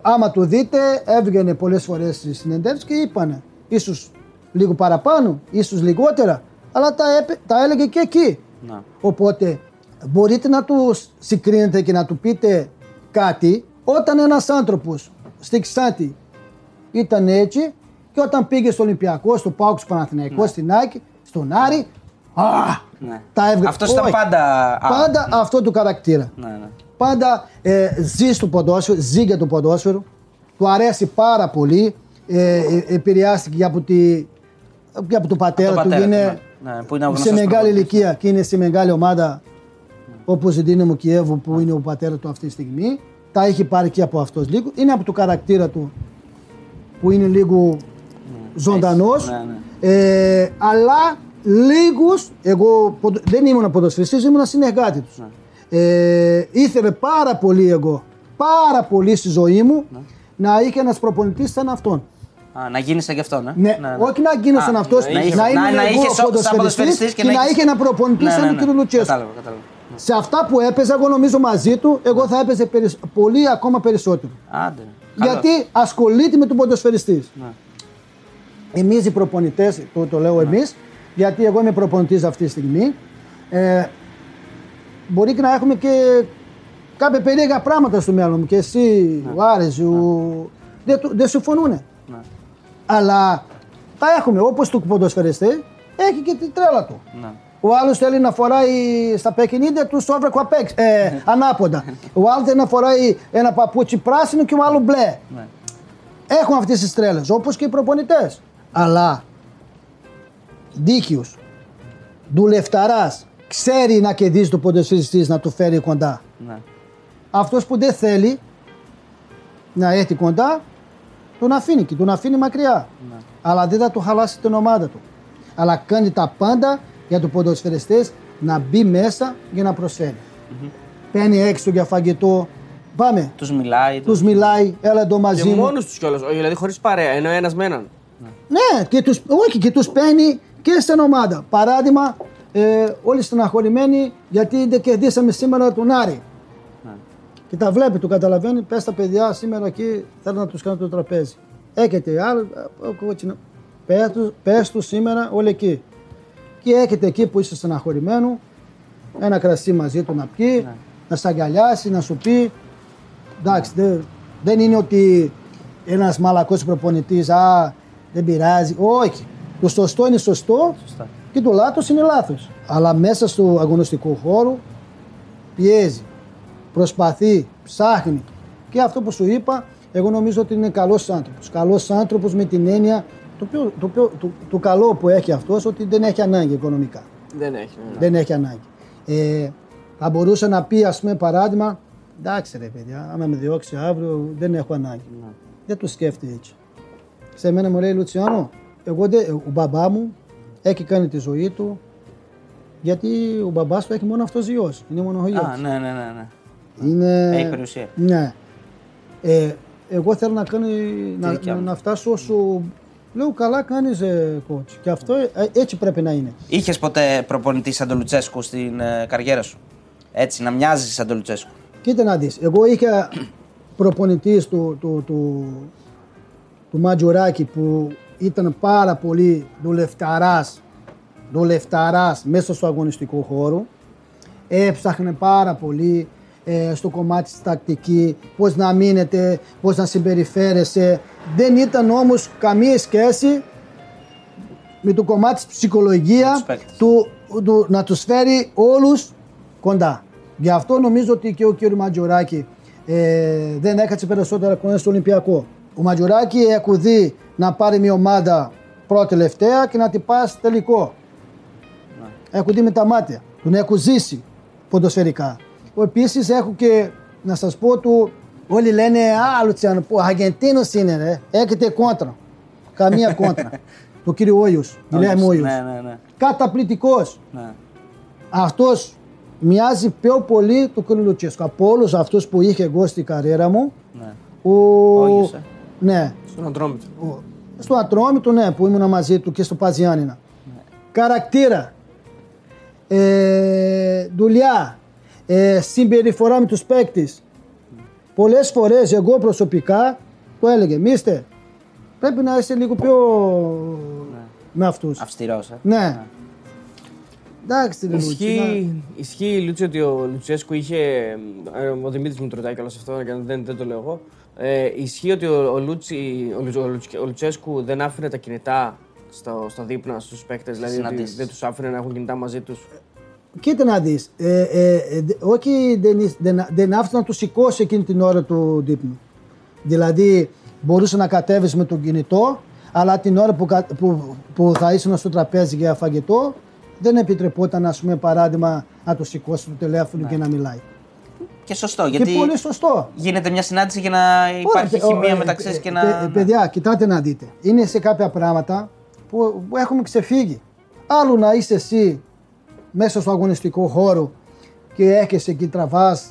άμα το δείτε, έβγαινε πολλές φορές στις συνεντεύξεις και είπανε ίσως λίγο παραπάνω, ίσως λιγότερα, αλλά τα, έπε- τα έλεγε και εκεί. Ναι. Οπότε μπορείτε να του συγκρίνετε και να του πείτε κάτι όταν ένας άνθρωπος στη Ξάτη ήταν έτσι και όταν πήγε στο Ολυμπιακό, στο Πάουκ, στο Παναθηναϊκό, στην Άκη, στον Άρη, α, Ναι. τα έβγαινε. Αυτός ήταν Όχι. πάντα. α, Πάντα αυτό του χαρακτήρα. Ναι, ναι. Πάντα ε, ζει στο ποδόσφαιρο, ζει για το ποδόσφαιρο. Του αρέσει πάρα πολύ. Ε, ε, επηρεάστηκε και από, τη, και από τον πατέρα, τον του. πατέρα και του, είναι ναι. Ναι, που είναι ο σε γνωστός μεγάλη προπονητής. ηλικία και είναι σε μεγάλη ομάδα όπως η Δύναμο Κιέβου που είναι ο πατέρα του αυτή τη στιγμή. Τα έχει πάρει και από αυτός λίγο. Είναι από το χαρακτήρα του που είναι λίγο ζωντανός. Ναι, ναι. Ε, αλλά λίγους, εγώ ποδο- δεν ήμουν ποδοσφαιριστής, ήμουν συνεργάτης τους. Ναι. Ε, ήθελε πάρα πολύ εγώ, πάρα πολύ στη ζωή μου Ναι. να είχε ένας προπονητής σαν αυτόν. Α, να γίνεις σαν κι αυτό, ναι. Ναι, όχι να γίνω Α, σαν αυτός, να να, είχε- είμαι να- να εγώ είχε σαν ποδοσφαιριστής ποδοσφαιριστής και, να έχεις- είχε ένα προπονητή Ναι, σαν ναι, τον ναι. κύριο Λουτσέσκου. Κατάλαβα, κατάλαβα. Σε αυτά που έπαιζα, εγώ νομίζω μαζί του, εγώ θα έπαιζε περισ- πολύ ακόμα περισσότερο. Άντε. καλό. Γιατί ασχολείται με τον ποδοσφαιριστής. Ναι. Εμείς οι προπονητές, το, το λέω εμείς, γιατί εγώ είμαι προπονητής αυτή τη στιγμή, ε, μπορεί και να έχουμε και κάποια περίεργα πράγματα στο μυαλό μου. Και εσύ, ο Άρης, ο... δεν, του- δεν συμφωνούν. Ναι. Αλλά τα έχουμε. Όπως του ποδοσφαιριστή, έχει και την τρέλα του. Ναι. Ο άλλος θέλει να φοράει στα παιχνίδια του σόβρακο απ' έξω, ε, ανάποδα. Ο άλλος θέλει να φοράει ένα παπούτσι πράσινο και ο άλλος μπλε. Ναι. Έχουν αυτές τις τρέλες, όπως και οι προπονητές. Αλλά δίκαιο, δουλευταράς, ξέρει να κερδίζει το ποδοσφαιριστή να το φέρει κοντά. Ναι. Αυτός που δεν θέλει να έρθει κοντά, τον αφήνει και τον αφήνει μακριά. Αλλά δεν θα του χαλάσει την ομάδα του. Αλλά κάνει τα πάντα για το ποδοσφαιριστή να μπει μέσα για να προσφέρει. Παίρνει έξω για φαγητό. Πάμε. Τους μιλάει. τους- Του μιλάει, έλα εδώ μαζί Και μου. μόνος τους κιόλας. Δηλαδή χωρίς παρέα, ενώ ένας με έναν. Ναι, και τους, όχι, και τους παίρνει και στην ομάδα. Παράδειγμα, ε, όλοι στεναχωρημένοι γιατί δεν κερδίσαμε σήμερα τον Άρη. Ναι. Και τα βλέπει, το καταλαβαίνει, πες τα παιδιά σήμερα εκεί θέλω να τους κάνω το τραπέζι. Έχετε άλλο, ε, ο κότσινο. Πες τους, πες τους σήμερα όλοι εκεί. Και έχετε εκεί που είσαι στεναχωρημένο, ένα κρασί μαζί του να πιει, Ναι. να σε αγκαλιάσει, να σου πει. Εντάξει, δεν, δεν είναι ότι ένας μαλακός προπονητής, α, δεν πειράζει. Όχι. Το σωστό είναι σωστό Σωστά. και το λάθος είναι λάθος. Αλλά μέσα στο αγωνιστικό χώρο πιέζει, προσπαθεί, ψάχνει. Και αυτό που σου είπα, εγώ νομίζω ότι είναι καλός άνθρωπος. Καλός άνθρωπος με την έννοια, το, πιο, το, πιο, το, το καλό που έχει αυτός, ότι δεν έχει ανάγκη οικονομικά. Δεν έχει. ναι. Δεν έχει ανάγκη. Ε, θα μπορούσε να πει, ας πούμε, παράδειγμα, εντάξει ρε παιδιά, άμα με διώξει αύριο, δεν έχω ανάγκη. δεν το σκέφτεται έτσι. Σε μένα μου λέει Λουτσιάνο, εγώ δεν, ο μπαμπά μου έχει κάνει τη ζωή του γιατί ο μπαμπάς του έχει μόνο αυτός γιος. Είναι μόνο ο γιος. Α, ναι, ναι, ναι. ναι. Είναι... Έχει περιουσία. Ναι. Ε, εγώ θέλω να, κάνει, να, δικιά να, μου. να φτάσω όσο... Λέω καλά κάνεις ε, coach. Και αυτό ε, έτσι πρέπει να είναι. Είχες ποτέ προπονητή σαν τον Λουτσέσκου στην ε, καριέρα σου; Έτσι, να μοιάζεις σαν τον Λουτσέσκου; Κοίτα να δεις, εγώ είχα [CLEARS THROAT] προπονητής του, του, του, του Ματζουράκη που ήταν πάρα πολύ δουλευταράς, δουλευταράς μέσα στο αγωνιστικό χώρο. Έψαχνε πάρα πολύ ε, στο κομμάτι της τακτική, πώς να μείνετε, πώς να συμπεριφέρεσαι. Δεν ήταν όμως καμία σχέση με το κομμάτι της ψυχολογίας τους παίκτες. του, του, να τους φέρει όλους κοντά. Γι' αυτό νομίζω ότι και ο κύριος Ματζουράκη ε, δεν έκατσε περισσότερα χρόνια στο Ολυμπιακό. Ο Ματζουράκη έχει δει να πάρει μια ομάδα πρώτη τελευταία και να την πας τελικό. Έχω δει με τα μάτια. Τον έχω ζήσει ποδοσφαιρικά. Επίσης έχω και να σας πω του. Όλοι λένε Α, Λουτσιάνο, που Αργεντίνος είναι, ρε. Έχετε κόντρα. Καμία [LAUGHS] κόντρα. το κύριο Όιο. Γιλέρμο Όιο. Ναι, ναι, ναι. Καταπληκτικός. ναι. Αυτός μοιάζει πιο πολύ του κ. Λουτσέσκου. Από όλους αυτούς που είχε εγώ στην καριέρα μου. ναι. Ο... Όγιος, ε. Ναι. Στον Αντρόμητο. Ο- Στο Ατρόμητο, ναι, που ήμουν μαζί του και στο Παζιάννηνα. Χαρακτήρα. Ε, δουλειά. Ε, συμπεριφορά με τους παίκτες. Πολλές φορές εγώ προσωπικά το έλεγε, μίστε, πρέπει να είσαι λίγο πιο με αυτούς. Αυστηρός, ε. Ναι. Εντάξει, ρε Λούτσι, να- Ισχύει, ισχύει Λούτσι ότι ο Λουτσέσκου είχε. ε, Ο Δημήτρης μου το ρωτάει κιόλας αυτό, και δεν, δεν το λέω εγώ. Ε, ισχύει ότι ο, ο, Λούτσι, ο, Λου- ο Λουτσ- ο Λουτσέσκου δεν άφηνε τα κινητά στο, στο δείπνα στους παίκτες, δηλαδή ότι Συναντήσεις. δεν τους άφηνε να έχουν κινητά μαζί τους. Κοίτα να δεις, ε, ε, ε, δε- όχι δεν, είς- δεν, δεν άφησε να τους σηκώσει εκείνη την ώρα του δείπνου. Δηλαδή μπορούσε να κατέβεις με τον κινητό, αλλά την ώρα που, κα- που, που θα ήσουν στο τραπέζι για φαγητό, δεν επιτρεπόταν, ας πούμε, παράδειγμα, να το σηκώσει το τηλέφωνο και να μιλάει. Και σωστό, γιατί Και πολύ σωστό. γίνεται μια συνάντηση για να υπάρχει Ωραία, χημεία ε, μεταξύ ε, σας και ε, να. ε, παιδιά, κοιτάτε να δείτε. Είναι σε κάποια πράγματα που, που έχουμε ξεφύγει. Άλλο να είσαι εσύ μέσα στο αγωνιστικό χώρο και έρχεσαι και τραβάς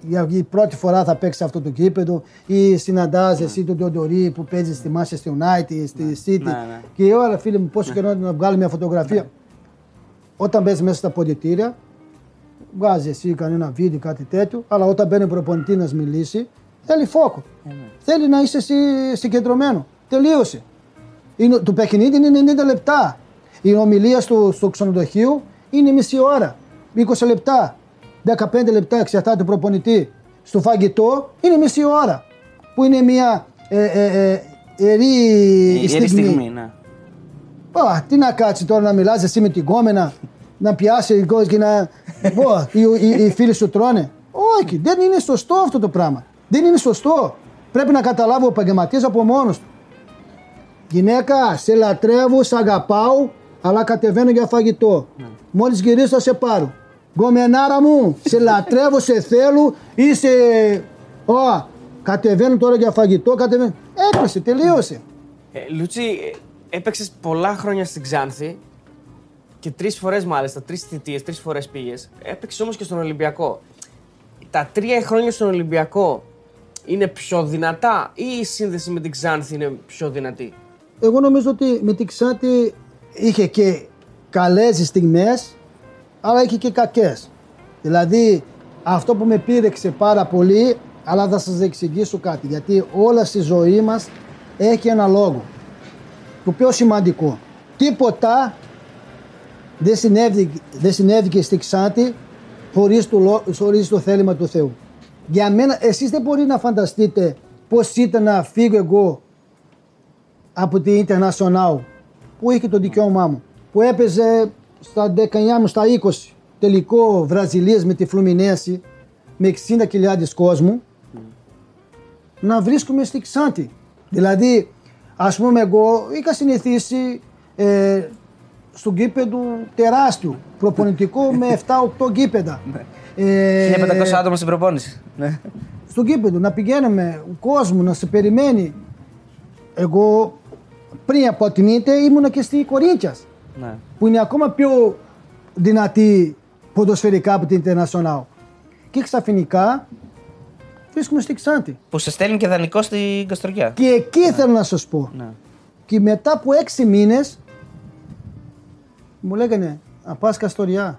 για η πρώτη φορά θα παίξεις αυτό το κήπεδο ή συναντάς εσύ τον Τιοντορή που παίζει στη Manchester United, στη City Ναι, ναι. και ώρα φίλε μου πόσο καιρό να βγάλει μια φωτογραφία. Όταν μπαίνει μέσα στα ποδητήρια, βγάζει εσύ κανένα βίντεο, κάτι τέτοιο, αλλά όταν μπαίνει ο προπονητής να μιλήσει, θέλει φόκο. Θέλει να είσαι εσύ συγκεντρωμένο. Τελείωσε. Είναι, το παιχνίδι είναι 90 λεπτά. Η ομιλία στο, στο ξενοδοχείο είναι μισή ώρα. 20 λεπτά. 15 λεπτά εξαρτάται του προπονητή. Στο φαγητό είναι μισή ώρα. Που είναι μια ε, ε, ε, ιερή Η ιερή στιγμή. στιγμή, ναι. Α, τι να κάτσει τώρα να μιλάς εσύ με την κόμενα, [LAUGHS] να πιάσει η κόμμα και να. Πω, οι, οι, οι φίλοι σου τρώνε. Όχι, δεν είναι σωστό αυτό το πράγμα. Δεν είναι σωστό. Πρέπει να καταλάβει ο επαγγελματίας από μόνος του. Γυναίκα, σε λατρεύω, σε αγαπάω, αλλά κατεβαίνω για φαγητό. Μόλις γυρίσω θα σε πάρω. Γκομενάρα μου, σε λατρεύω, σε θέλω, είσαι. Ω, κατεβαίνω τώρα για φαγητό, κατεβαίνω. Έκλεισε, τελείωσε. Ε, Λούτσι, ε, έπαιξες πολλά χρόνια στην Ξάνθη και τρεις φορές μάλιστα, τρεις θητείες, τρεις φορές πήγες. Έπαιξες όμως και στον Ολυμπιακό. Τα τρία χρόνια στον Ολυμπιακό είναι πιο δυνατά ή η σύνδεση με την Ξάνθη είναι πιο δυνατή; Εγώ νομίζω ότι με την Ξάνθη είχε και καλές στιγμές, αλλά είχε και κακές. Δηλαδή, αυτό που με πήρεξε πάρα πολύ, αλλά θα σας εξηγήσω κάτι, γιατί όλα στη ζωή μας έχει ένα λόγο. Το πιο σημαντικό. Τίποτα δεν συνέβη, δεν συνέβηκε στη Ξάνθη χωρίς το, λό- χωρίς το θέλημα του Θεού. Για μένα, εσείς δεν μπορεί να φανταστείτε πώς ήταν να φύγω εγώ από την International που είχε το δικαίωμά μου. Που έπαιζε στα 19 μου, στα 20 τελικό Βραζιλίας με τη Φλουμινέση με 60.000 κόσμου να βρίσκομαι στη Ξάνθη. Δηλαδή, ας πούμε εγώ είχα συνηθίσει ε, στο γήπεδο τεράστιο, προπονητικό με 7-8 γήπεδα. Ε, 1500 άτομα στην προπόνηση. Ναι. στο γήπεδο, να πηγαίνουμε, ο κόσμος να σε περιμένει. Εγώ πριν από την ήττε ήμουνα και στη Κορίνθιας, ναι. που είναι ακόμα πιο δυνατή ποδοσφαιρικά από την International. Και ξαφνικά βρίσκομαι στη Ξάντη. Που σε στέλνει και δανεικό στην Καστοριά. Και εκεί θέλω να σας πω. Ναι. Και μετά από έξι μήνες μου λέγανε να πας Καστοριά.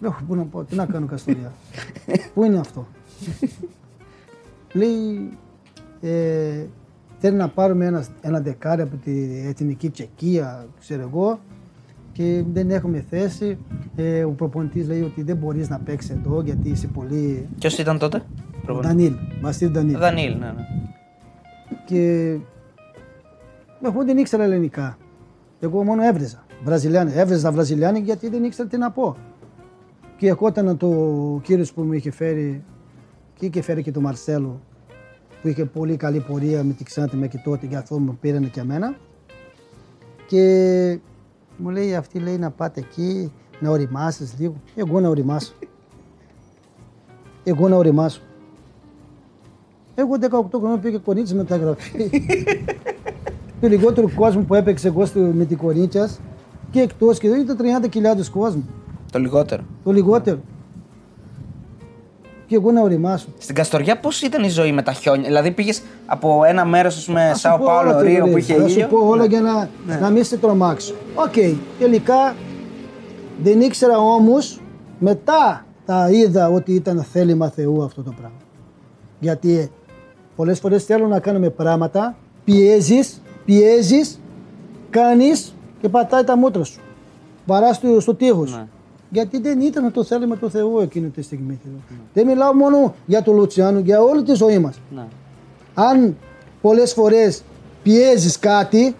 Λέω πού να πω, τι να κάνω Καστοριά. [LAUGHS] πού είναι αυτό; Λέει ε, θέλει να πάρουμε ένα, ένα δεκάρι από τη Εθνική Τσεκία, ξέρω εγώ, και δεν έχουμε θέση. Ε, ο προπονητής λέει ότι δεν μπορείς να παίξεις εδώ γιατί είσαι πολύ... Ποιος ήταν τότε, προπονητής; Δανίλ, Βασίλη Δανίλ. Δανίλ, ναι, ναι. Και εγώ δεν ήξερα ελληνικά. Εγώ μόνο έβριζα. Βραζιλιάνοι. Έβριζα Βραζιλιάνοι γιατί δεν ήξερα τι να πω. Και ερχόταν το κύριος που μου είχε φέρει και είχε φέρει και τον Μαρσέλο που είχε πολύ καλή πορεία με τη Ξάντη μέχρι τότε και αυτό μου πήρανε και εμένα. Και μου λέει αυτή λέει να πάτε εκεί να οριμάσεις λίγο. Εγώ να οριμάσω. Εγώ να οριμάσω. Εγώ 18 χρόνια πήγα κορίτσι μεταγραφή. [LAUGHS] το λιγότερο κόσμο που έπαιξε εγώ στο, με την Κορίνθια και εκτός και εδώ ήταν 30.000 κόσμο. Το λιγότερο. Το λιγότερο. Και εγώ να οριμάσω. Στην Καστοριά πώς ήταν η ζωή με τα χιόνια; Δηλαδή πήγες από ένα μέρος, ας πούμε, Θα σου Σάο πω Πάολο, όλα, Ρίο Θεοδωρή. που είχε Θα σου ήλιο. πω όλα για να, να μην σε τρομάξω. Οκ, τελικά δεν ήξερα όμως μετά τα είδα ότι ήταν θέλημα Θεού αυτό το πράγμα. Γιατί πολλές φορές θέλω να κάνουμε πράγματα, πιέζεις, πιέζεις, κάνεις και πατάει τα μούτρα σου. Βαράς στο, στο τείχος. Ναι. Γιατί δεν ήταν το θέλημα του Θεού εκείνη τη στιγμή. Δεν μιλάω μόνο για τον Λουτσιάνο, για όλη τη ζωή μας Ναι. αν πολλές φορές πιέζεις κάτι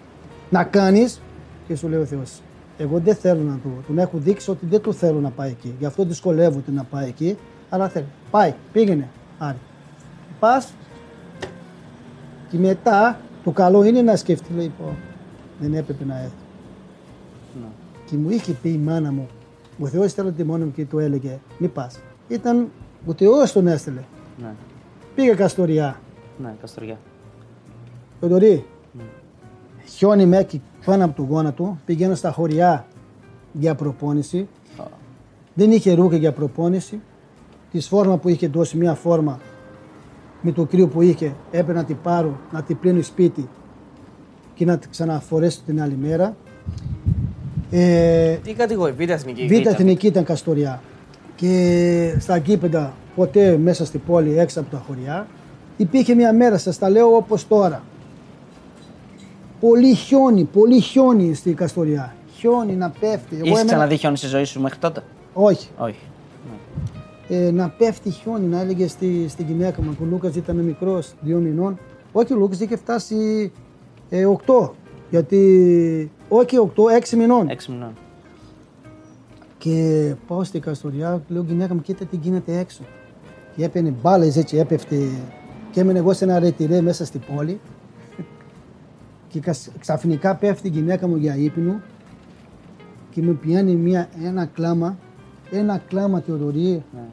να κάνεις και σου λέει ο Θεός εγώ δεν θέλω να το, τον έχω δείξει ότι δεν το θέλω να πάει εκεί. Γι' αυτό δυσκολεύονται να πάει εκεί, αλλά θέλει. Πάει, πήγαινε, άρη. Πας και μετά το καλό είναι να σκεφτεί, λέει, πω, δεν έπρεπε να έρθω. Ναι. Και μου είχε πει η μάνα μου, ο Θεός έστελε τη μόνη μου και του έλεγε, μη πας. Ήταν ο Θεός τον έστελε. Ναι. Πήγε Καστοριά. Ναι, Καστοριά. Θοδωρή, χιόνι μέκι πάνω από το γόνατο, πηγαίνω στα χωριά για προπόνηση. Δεν είχε ρούχα για προπόνηση. Της φόρμα που είχε δώσει, μια φόρμα με το κρύο που είχε, έπρεπε να την πάρω, να την πλύνω σπίτι και να την ξαναφορέσω την άλλη μέρα. Ε, Τι κατηγορεί, Β' Εθνική. Β' Εθνική ήταν Καστοριά. Και στα γήπεδα, ποτέ μέσα στην πόλη, έξω από τα χωριά, υπήρχε μια μέρα, σας τα λέω όπως τώρα. Πολύ χιόνι, πολύ χιόνι στη Καστοριά. Χιόνι να πέφτει. Εγώ Είχε έμενα- ξαναδεί χιόνι στη ζωή σου μέχρι τότε; Όχι. Όχι. Ε, να πέφτει χιόνι, να έλεγε στη, στη γυναίκα μου. που Ο Λούκας ήταν μικρός, δύο μηνών. Όχι, ο Λούκας είχε φτάσει ε, 8. Γιατί, όχι 8, 6 μηνών. Έξι μηνών. Και πάω στη Καστοριά, λέω γυναίκα μου, κοίτα τι γίνεται έξω. Και έπαιρνε μπάλες έτσι, έπεφτε. Και έμενε εγώ σε ένα ρετυρέ μέσα στην πόλη. Και κας- ξαφνικά πέφτει η γυναίκα μου για ύπνο και μου πιάνει μια, ένα κλάμα, ένα κλάμα Θεοδωρή Ναι.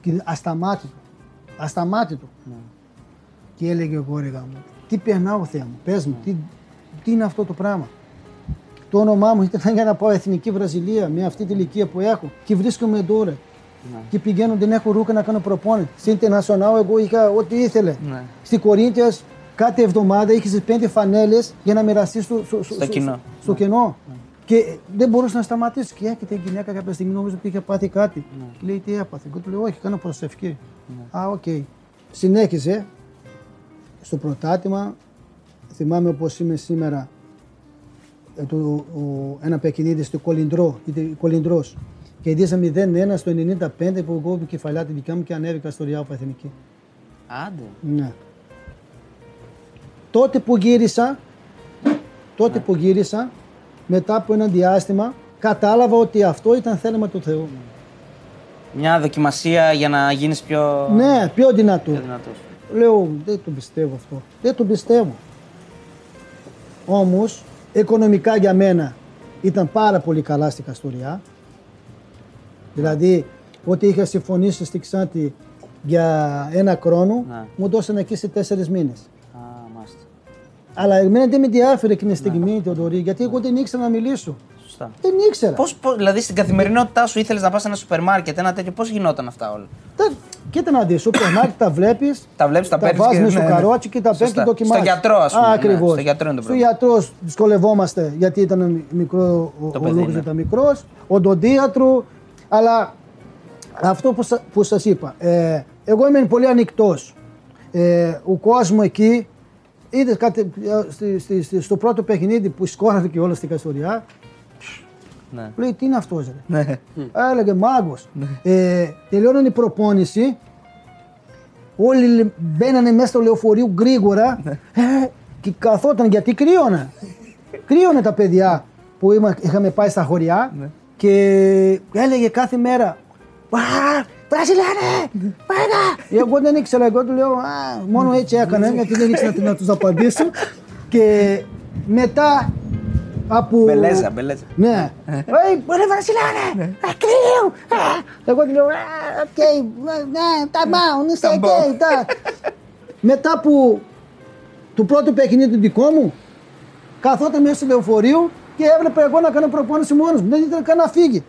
και ασταμάτητο, ασταμάτητο. Ναι. Και έλεγε εγώ ρε γάμο, τι περνάω Θεέ μου, πες μου, τι, τι είναι αυτό το πράγμα; Το όνομά μου ήταν για να πάω Εθνική Βραζιλία με αυτή την ηλικία που έχω και βρίσκομαι εδώ ρε. Ναι. Και πηγαίνω, δεν έχω ρούχα να κάνω προπόνηση. Στην International εγώ είχα ό,τι ήθελε. Ναι. Στη Κορίνθιας κάθε εβδομάδα είχες πέντε φανέλες για να μοιραστείς στο, στο, Στο κοινό. στο κενό. Και δεν μπορούσες να σταματήσεις. Και έρχεται η γυναίκα κάποια στιγμή, νόμιζε ότι είχε πάθει κάτι. Και λέει τι έπαθε; Και του λέω, Όχι, κάνω προσευχή. Α, οκ. Συνέχιζε στο πρωτάτημα. Θυμάμαι όπως είμαι σήμερα. Ε, Το, ο, ένα παιχνίδι στο Κολυντρό, ήταν Κολυντρός. Και ειδήσαμε 0-1 στο 95 που εγώ κεφαλιά τη δικιά μου και ανέβηκα στο Ριάου Εθνική. Άντε. Ναι. Τότε που γύρισα, τότε που γύρισα, μετά από ένα διάστημα, κατάλαβα ότι αυτό ήταν θέλημα του Θεού. Μια δοκιμασία για να γίνεις πιο, Ναι, πιο δυνατό. πιο δυνατός. Λέω, δεν το πιστεύω αυτό. Δεν το πιστεύω. Όμως, οικονομικά για μένα ήταν πάρα πολύ καλά στη Καστοριά. Δηλαδή, ό,τι είχα συμφωνήσει στη Ξάντη για ένα χρόνο, Ναι. μου δώσανε εκεί σε τέσσερις μήνες. Α, μάλιστα. Αλλά εμένα δεν με ενδιαφέρει εκείνη τη στιγμή, Θεοδωρή, γιατί εγώ δεν ήξερα να μιλήσω. Σωστά. Δεν ήξερα. Πώς, πώς, δηλαδή στην καθημερινότητά σου ήθελες να πας σε ένα σούπερ μάρκετ, ένα τέτοιο, πώς γινόταν αυτά όλα; Τα- Κοίτα να δεις, σούπερ μάρκετ τα βλέπεις. Τα βλέπεις, τα τα παίρνεις. βάζουμε στο καρότσι και τα παίρνεις Σωστά. και δοκιμάζεις. Στο γιατρό, ας πούμε. ναι, Ακριβώς. στο γιατρό είναι το Στο πρόβλημα. γιατρός δυσκολευόμαστε γιατί ήταν μικρό, ο, Το ο παιδί, Λούκας ναι. ήταν μικρός, οντοντίατρο. Αλλά αυτό που, σα- που σας είπα, ε, εγώ είμαι πολύ ανοιχτός. Ε, ο κόσμος εκεί, είδες κάτι ε, στη- στη- στη- στο πρώτο παιχνίδι που σκόραρε όλα στην Καστοριά, Ναι. λέει τι είναι αυτός, ρε; Ναι. Έλεγε μάγκος. Ε, τελειώνει η προπόνηση. Όλοι μπαίνανε μέσα στο λεωφορείο γρήγορα ε, και καθόταν γιατί κρύωνα. κρύωνε τα παιδιά που είμα- είχαμε πάει στα χωριά και έλεγε κάθε μέρα «Α, Βραζιλιάνε! Πάμε! Εγώ δεν ήξερα, εγώ του λέω «Α, μόνο έτσι έκανε γιατί δεν ήξερα τι να τους απαντήσω και μετά από... Μπελέζα, μπελέζα. Ναι. Ε, μπορεί Βραζιλιάνε! Ακρίου! Εγώ του λέω «Α, οκ, ναι, τα μάουν, είστε Τα οκ. τα». Μετά που το πρώτο παιχνίδι του δικό μου, καθόταν μέσα στο λεωφορείο και έβλεπε εγώ να κάνω προπόνηση μόνος μου. Δεν ήθελε καν να φύγει.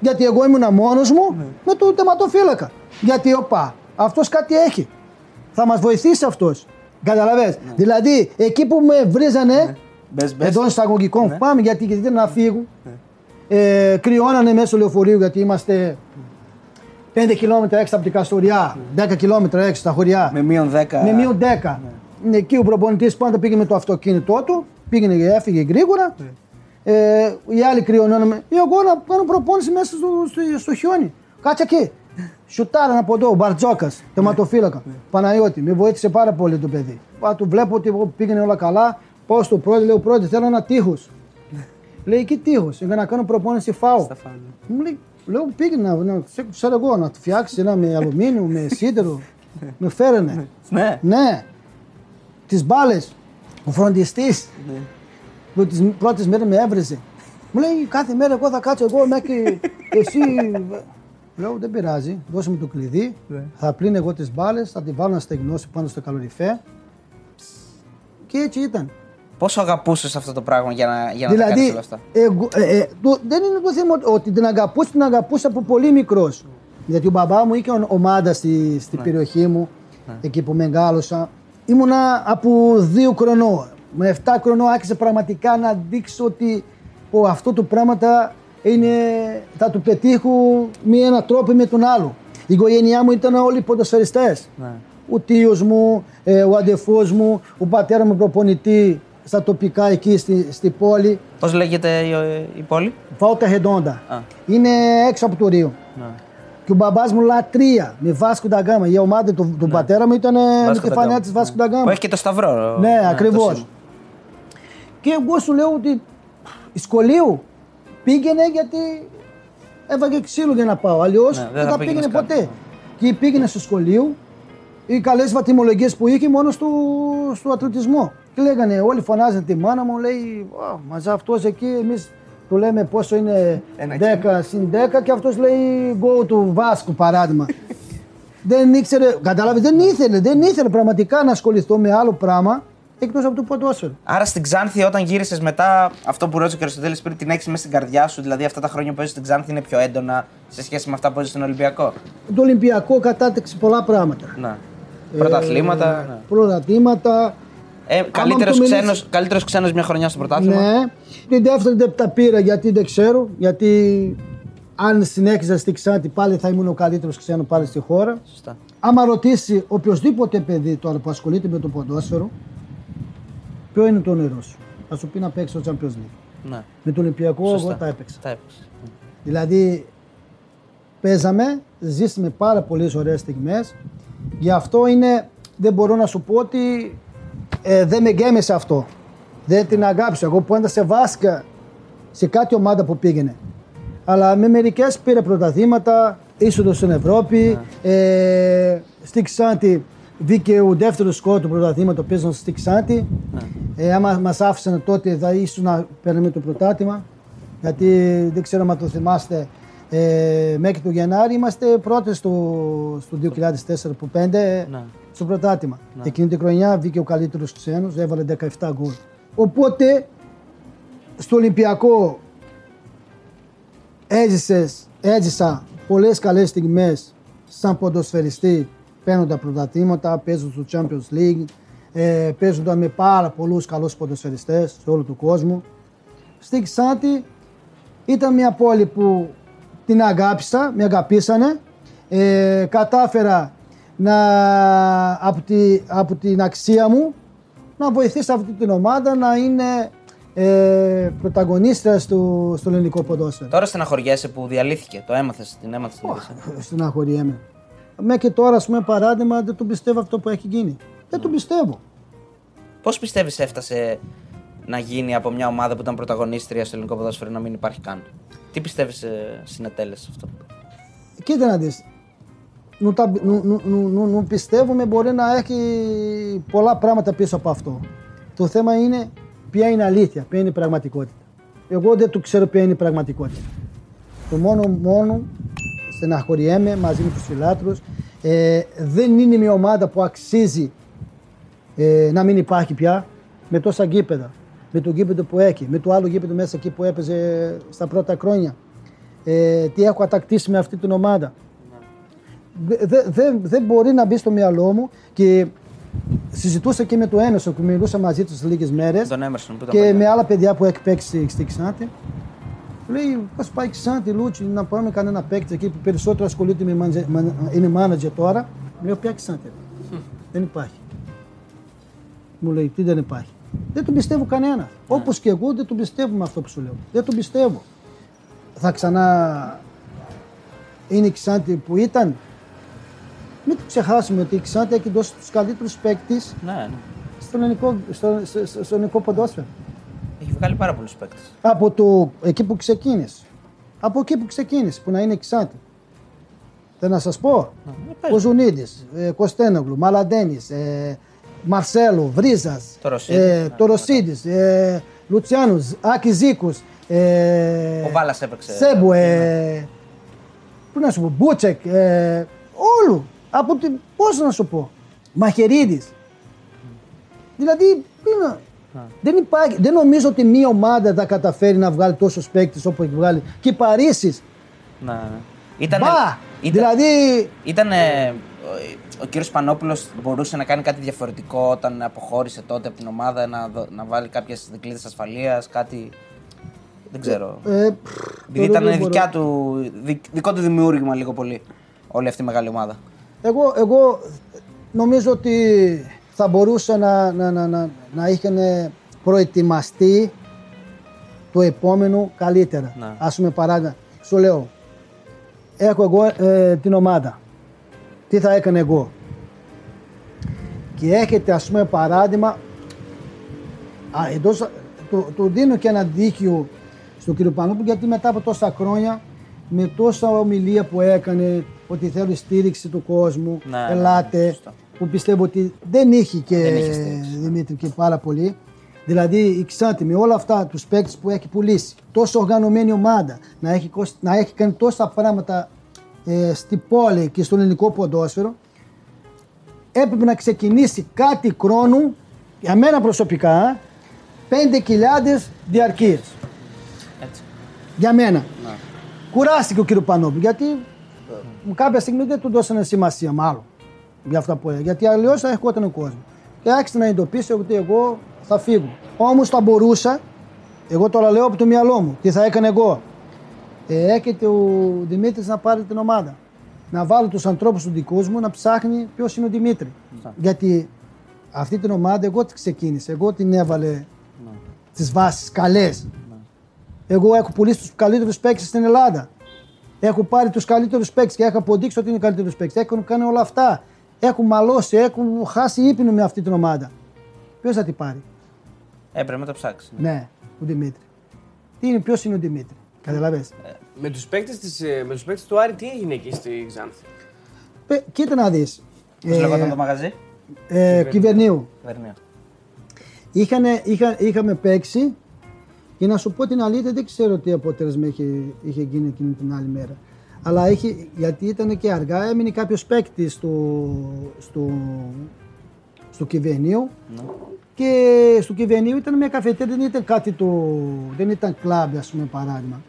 Γιατί εγώ ήμουν μόνος μου με το τερματοφύλακα. Γιατί οπα, αυτός κάτι έχει. Θα μας βοηθήσει αυτός. Καταλαβες. Δηλαδή, εκεί που με βρίζανε, Μπες, μπες. εδώ εισαγωγικών πάμε γιατί γιατί δεν να φύγουν. Ε, κρυώνανε μέσα στο λεωφορείο γιατί είμαστε 5 χιλιόμετρα έξω από την Καστοριά, 10 χιλιόμετρα έξω στα χωριά. Με μείον 10. Με μείον 10. Ναι. Εκεί ο προπονητής πάντα πήγε με το αυτοκίνητό του, πήγαινε και έφυγε γρήγορα. Ε, οι άλλοι κρυωνόναμε. Εγώ να κάνω προπόνηση μέσα στο, στο, στο χιόνι. Κάτσε εκεί. Σουτάραν από εδώ, ο Μπαρτζόκας, τερματοφύλακα. Παναγιώτη, με βοήθησε πάρα πολύ το παιδί. Πα, του βλέπω ότι εγώ πήγαινε όλα καλά. Πάω στο πρώτο, λέω πρώτο, θέλω ένα τείχος. λέει εκεί τείχος, για να κάνω προπόνηση φάω. Στα φάουλ. Μου λέει, λέω πήγαινε να, να σε- ξέρω εγώ, να του φτιάξεις ένα με αλουμίνιο, με σίδερο. με φέρανε. Ναι. Ναι. Τις μπάλες. Ο φροντιστής που τις πρώτες μέρες με έβριζε. Μου λέει κάθε μέρα εγώ θα κάτσω εγώ μέχρι εσύ. Λέω δεν πειράζει, δώσε μου το κλειδί. Θα πλύνω εγώ τις μπάλες, θα τη βάλω να στεγνώσει πάνω στο καλοριφέ. Και έτσι ήταν. Πόσο αγαπούσες αυτό το πράγμα για να, για να τα κάνεις Δηλαδή, όλα αυτά; εγώ, ε, ε, το- δεν είναι το θέμα ότι την αγαπούσα, την αγαπούσα από πολύ μικρός. Γιατί ο μπαμπά μου είχε ομάδα στη, Ναι. στη περιοχή μου, εκεί που μεγάλωσα. Ήμουνα από δύο χρονών. Με 7 χρονών άρχισε πραγματικά να δείξω ότι πω, αυτό το πράγματα είναι, θα το πετύχω με έναν τρόπο ή με τον άλλο. Η οικογένειά μου ήταν όλοι ποδοσφαιριστές. Ναι. Ο τίο μου, ε, ο αδερφός μου, ο πατέρας μου προπονητή στα τοπικά εκεί στη, στη πόλη. Πώς λέγεται η, η πόλη; Volta Redonda. Α. Είναι έξω από το Ρίο. Ναι. Και ο μπαμπάς μου λατρεία με Βάσκο da Gama. Η ομάδα του, του πατέρα μου ήταν ε, με Βάσκο τη da φανέλα Gama. της Βάσκο Ναι. da Gama. Που έχει και το σταυρό. Ναι, το ακριβώς. σήμα. Και εγώ σου λέω ότι σχολείο πήγαινε γιατί έβαγε ξύλο για να πάω. Αλλιώς Ναι, δεν δεν θα θα πήγαινες πήγαινε κάπου. ποτέ. Και πήγαινε στο σχολείο, οι καλές βαθμολογίες που είχε μόνο στο, στο αθλητισμό. Και λέγανε, όλοι φωνάζαν τη μάνα μου, λέει, «Α, Μαζά αυτός εκεί, εμείς του λέμε πόσο είναι Ένα 10 συν 10 και αυτός λέει go του Βάσκου παράδειγμα. [LAUGHS] δεν ήξερε, κατάλαβε, δεν ήθελε, δεν ήθελε πραγματικά να ασχοληθώ με άλλο πράγμα εκτός από το ποδόσφαιρο. Άρα στην Ξάνθη, όταν γύρισες μετά, αυτό που ρώτησε ο Αριστοτέλης πριν, την έχεις μέσα στην καρδιά σου, δηλαδή αυτά τα χρόνια που έζησες στην Ξάνθη είναι πιο έντονα σε σχέση με αυτά που έζησες στον Ολυμπιακό; Το Ολυμπιακό κατάτεξε πολλά πράγματα. Ναι. Πρωταθλήματα. ναι. Πρωταθλήματα. Ε, καλύτερος μου το μιλήσεις- ξένος, καλύτερος ξένος μια χρονιά στο πρωτάθλημα. Ναι. Την δεύτερη δεν τα πήρα γιατί δεν ξέρω. Γιατί αν συνέχιζα στη Ξάνθη πάλι θα ήμουν ο καλύτερος ξένος πάλι στη χώρα. Σωστά. Άμα ρωτήσει οποιοδήποτε παιδί τώρα που ασχολείται με το ποδόσφαιρο, ποιο είναι το όνειρό σου; Θα σου πει να παίξεις το Champions League. Ναι. Με το Ολυμπιακό Σωστά. εγώ τα έπαιξα. Τα έπαιξες. Δηλαδή, παίζαμε, ζήσαμε πάρα πολλές ωραίες στιγμές. Γι' αυτό είναι, δεν μπορώ να σου πω ότι ε, δεν με γκέμεσε αυτό. Δεν την αγάπησα. Εγώ πάντα σε βάσκα σε κάτι ομάδα που πήγαινε. Αλλά με μερικές πήρε πρωταθλήματα, είσοδος στην Ευρώπη. Ε, στη Ξάντη βγήκε ο δεύτερος σκόρ του πρωταθλήματος παίζοντα στη Ξάντη. Ε, άμα μας άφησαν τότε, θα ήσουν να παίρνουμε το πρωτάθλημα. Γιατί δεν ξέρω αν το θυμάστε, ε, μέχρι το Γενάρη είμαστε πρώτοι στο, στο 2004 που 5 Ναι. Στο πρωτάθλημα. Εκείνη την χρονιά βγήκε ο καλύτερος ξένο, έβαλε 17 γκολ. Οπότε στο Ολυμπιακό έζησες, έζησα πολλές καλές στιγμές σαν ποδοσφαιριστή παίρνοντα πρωταθλήματα, παίζοντας στο Champions League, ε, παίζοντας με πάρα πολλούς καλούς ποδοσφαιριστές σε όλο τον κόσμο. Στη Ξάντη ήταν μια πόλη που την αγάπησα, με αγαπήσανε. Ε, κατάφερα να, από, τη, από την αξία μου να βοηθήσω αυτή την ομάδα να είναι ε, πρωταγωνίστρια στο, στο ελληνικό ποδόσφαιρο. Τώρα στεναχωριέσαι που διαλύθηκε. Το έμαθες, την έμαθες. την είδηση. Στεναχωριέμαι. Μέχρι και τώρα, ας πούμε, παράδειγμα, δεν το πιστεύω αυτό που έχει γίνει. Δεν το πιστεύω. Πώς πιστεύεις έφτασε να γίνει από μια ομάδα που ήταν πρωταγωνίστρια στο ελληνικό ποδόσφαιρο να μην υπάρχει καν; Τι πιστεύεις συνετέλεσες αυτό; Κοίτα να δεις. Νου, τα, νου, νου, νου, νου, νου πιστεύουμε μπορεί να έχει πολλά πράγματα πίσω από αυτό. Το θέμα είναι ποια είναι αλήθεια, ποια είναι η πραγματικότητα. Εγώ δεν το ξέρω ποια είναι η πραγματικότητα. Το μόνο μόνο στεναχωριέμαι μαζί με τους φιλάτρους. Ε, δεν είναι μια ομάδα που αξίζει ε, να μην υπάρχει πια με τόσα γήπεδα. Με το γήπεδο που έχει, με το άλλο γήπεδο μέσα εκεί που έπαιζε στα πρώτα χρόνια. Ε, τι έχω ατακτήσει με αυτή την ομάδα. Δεν δε, δεν μπορεί να μπει στο μυαλό μου και συζητούσα και με το Έμεσο που μιλούσα μαζί τους λίγες μέρες Τον Έμερσον που ήταν και παλιά. με άλλα παιδιά που έχει παίξει στη Ξάντη. Λέει, πώς πάει η Ξάντη, Λούτσι, να πάμε κανένα παίκτη εκεί που περισσότερο ασχολείται με μάντζε- μα- είναι manager τώρα. Λέω, ποια Ξάντη. ρε;» [LAUGHS] δεν υπάρχει. Μου λέει, τι δεν υπάρχει; Δεν τον πιστεύω κανένα. Όπως και εγώ δεν τον πιστεύω με αυτό που σου λέω. Δεν τον πιστεύω. Θα ξανά είναι η Ξάντη που ήταν. Μην το ξεχάσουμε ότι η Ξάντη έχει δώσει τους καλύτερους παίκτες Ναι, ναι. στο ελληνικό, στο, στο, στο, στο ελληνικό ποδόσφαιρο. Έχει βγάλει πάρα πολλούς παίκτες. Από το εκεί που ξεκίνησες. Από εκεί που ξεκίνησες, που να είναι εξάτη. Θέλω να σας πω. Ο Ζουνίδη, ε, Κωστένογλου, Μαλαντένης, ε, Μαρσέλο, Βρίζας, Το Ρωσίδης. ε, το Ρωσίδης, ε, Λουτσιάνου, Άκη Ζήκους. Ε, Ο Βάλας έπαιξε. Σέμπου, ε, πού να σου πω, Μπούτσεκ, ε, όλου. Από την, πώς να σου πω, Μαχαιρίδης. Δηλαδή, τι να- δεν, υπάρχει, δεν νομίζω ότι μία ομάδα θα καταφέρει να βγάλει τόσους παίκτες όπως έχει βγάλει. Και η Παρίσις, Ναι, ναι. Ήταν, μπα! ήταν, Δηλαδή, ήταν, ο κύριος Πανόπουλος μπορούσε να κάνει κάτι διαφορετικό όταν αποχώρησε τότε από την ομάδα, να, δω- να βάλει κάποιες δικλείδες ασφαλείας, κάτι... Δεν ξέρω. ε, Επειδή δεν ήταν μπορώ. δικιά του, δι- δικό του δημιούργημα λίγο πολύ όλη αυτή η μεγάλη ομάδα. Εγώ, εγώ νομίζω ότι θα μπορούσε να, να, να, να, να είχαν προετοιμαστεί το επόμενο καλύτερα. Ναι. Ας πούμε παράδειγμα, σου λέω, έχω εγώ ε, την ομάδα. Τι θα έκανε εγώ; Και έχετε ας πούμε παράδειγμα, α, εντός, το, το δίνω και ένα δίκιο στον κύριο Πανόπουλο γιατί μετά από τόσα χρόνια με τόσα ομιλία που έκανε ότι θέλει στήριξη του κόσμου, Ναι, ναι, ελάτε, σωστά. που πιστεύω ότι δεν είχε και Δεν είχε στήριξη. Δημήτρη και πάρα πολύ. Δηλαδή η Ξάντη με όλα αυτά τους παίκτες που έχει πουλήσει, τόσο οργανωμένη ομάδα, να έχει, κοσ- να έχει κάνει τόσα πράγματα ε, στην πόλη και στο ελληνικό ποδόσφαιρο, έπρεπε να ξεκινήσει κάτι χρόνο, για μένα προσωπικά, 5.000 διαρκείες. Έτσι. Για μένα. Ναι. Κουράστηκε ο κύριο Πανόπουλο γιατί ε, κάποια στιγμή δεν του δώσανε σημασία μάλλον για αυτά που έλεγε. Γιατί αλλιώς θα ερχόταν ο κόσμος. Και άρχισε να εντοπίσει ότι εγώ θα φύγω. Όμως θα μπορούσα, εγώ τώρα λέω από το μυαλό μου, τι θα έκανε εγώ. Ε, έρχεται ο Δημήτρης να πάρει την ομάδα. Να βάλω τους ανθρώπους τους δικούς μου να ψάχνει ποιος είναι ο Δημήτρη. Γιατί αυτή την ομάδα εγώ την ξεκίνησα. Εγώ την έβαλε τις βάσεις καλές. Εγώ έχω πουλήσει του καλύτερους παίκτες στην Ελλάδα. Έχω πάρει τους καλύτερους παίκτες και έχω αποδείξει ότι είναι καλύτερους παίκτες. Έχουν κάνει όλα αυτά. Έχουν μαλώσει, έχουν χάσει ύπνο με αυτή την ομάδα. Ποιος θα την πάρει; Έπρεπε να το ψάξει. Ναι, ο Δημήτρη. Τι είναι, ποιος είναι ο Δημήτρη. Καταλαβες; Με τους παίκτες, της, ε, με τους παίκτες του Άρη τι έγινε εκεί στη Ξάνθη; Πε- Κοίτα να δεις. Πώς λεγόταν το μαγαζί; ε, κυβερνίου. Βερνία. Είχανε, είχα, είχαμε παίξει Για να σου πω την αλήθεια, δεν ξέρω τι αποτέλεσμα είχε, είχε γίνει εκείνη την άλλη μέρα. Αλλά είχε, γιατί ήταν και αργά, έμεινε κάποιος παίκτη στο, στο, στο κυβερνείο. Και στο κυβερνείο ήταν μια καφετέρια, δεν ήταν κάτι το. δεν ήταν κλαμπ, ας πούμε, παράδειγμα.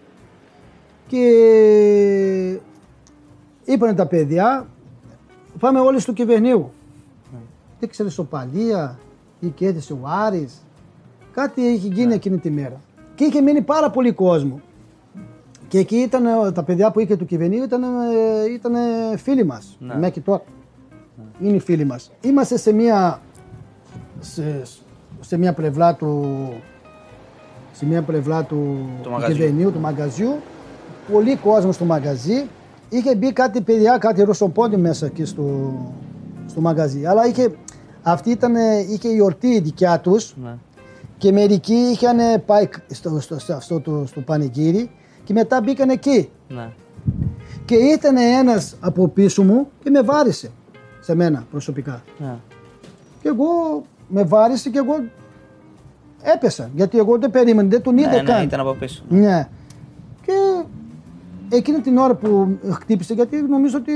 Και είπαν τα παιδιά, πάμε όλοι στο κυβερνείο. Δεν ξέρω, σοπαλία ή κέρδισε ο Άρης. Κάτι είχε γίνει εκείνη τη μέρα. Και είχε μείνει πάρα πολύ κόσμο. Και εκεί ήταν ε, τα παιδιά που είχε του κυβερνείου ήταν, ε, ήταν φίλοι μας. Ναι. Μέχρι τώρα. Είναι φίλοι μας. Είμαστε σε μια, σε, σε μια πλευρά του, σε μια πλευρά του, του μαγαζιού. κυβερνείου, του μαγαζιού. Πολύ κόσμο στο μαγαζί. Είχε μπει κάτι παιδιά, κάτι ρωσοπόντι μέσα εκεί στο, στο μαγαζί. Αλλά είχε, αυτή ήταν, είχε η γιορτή η δικιά τους Ναι. Και μερικοί είχαν πάει στο, στο, στο, αυτό το, στο πανηγύρι και μετά μπήκαν εκεί. Ναι. Και ήταν ένας από πίσω μου και με βάρισε σε μένα προσωπικά. Ναι. Και εγώ με βάρισε και εγώ έπεσα. Γιατί εγώ δεν περίμενα, δεν τον είδα Ναι, ναι, καν. ήταν από πίσω. Ναι. Και εκείνη την ώρα που χτύπησε, γιατί νομίζω ότι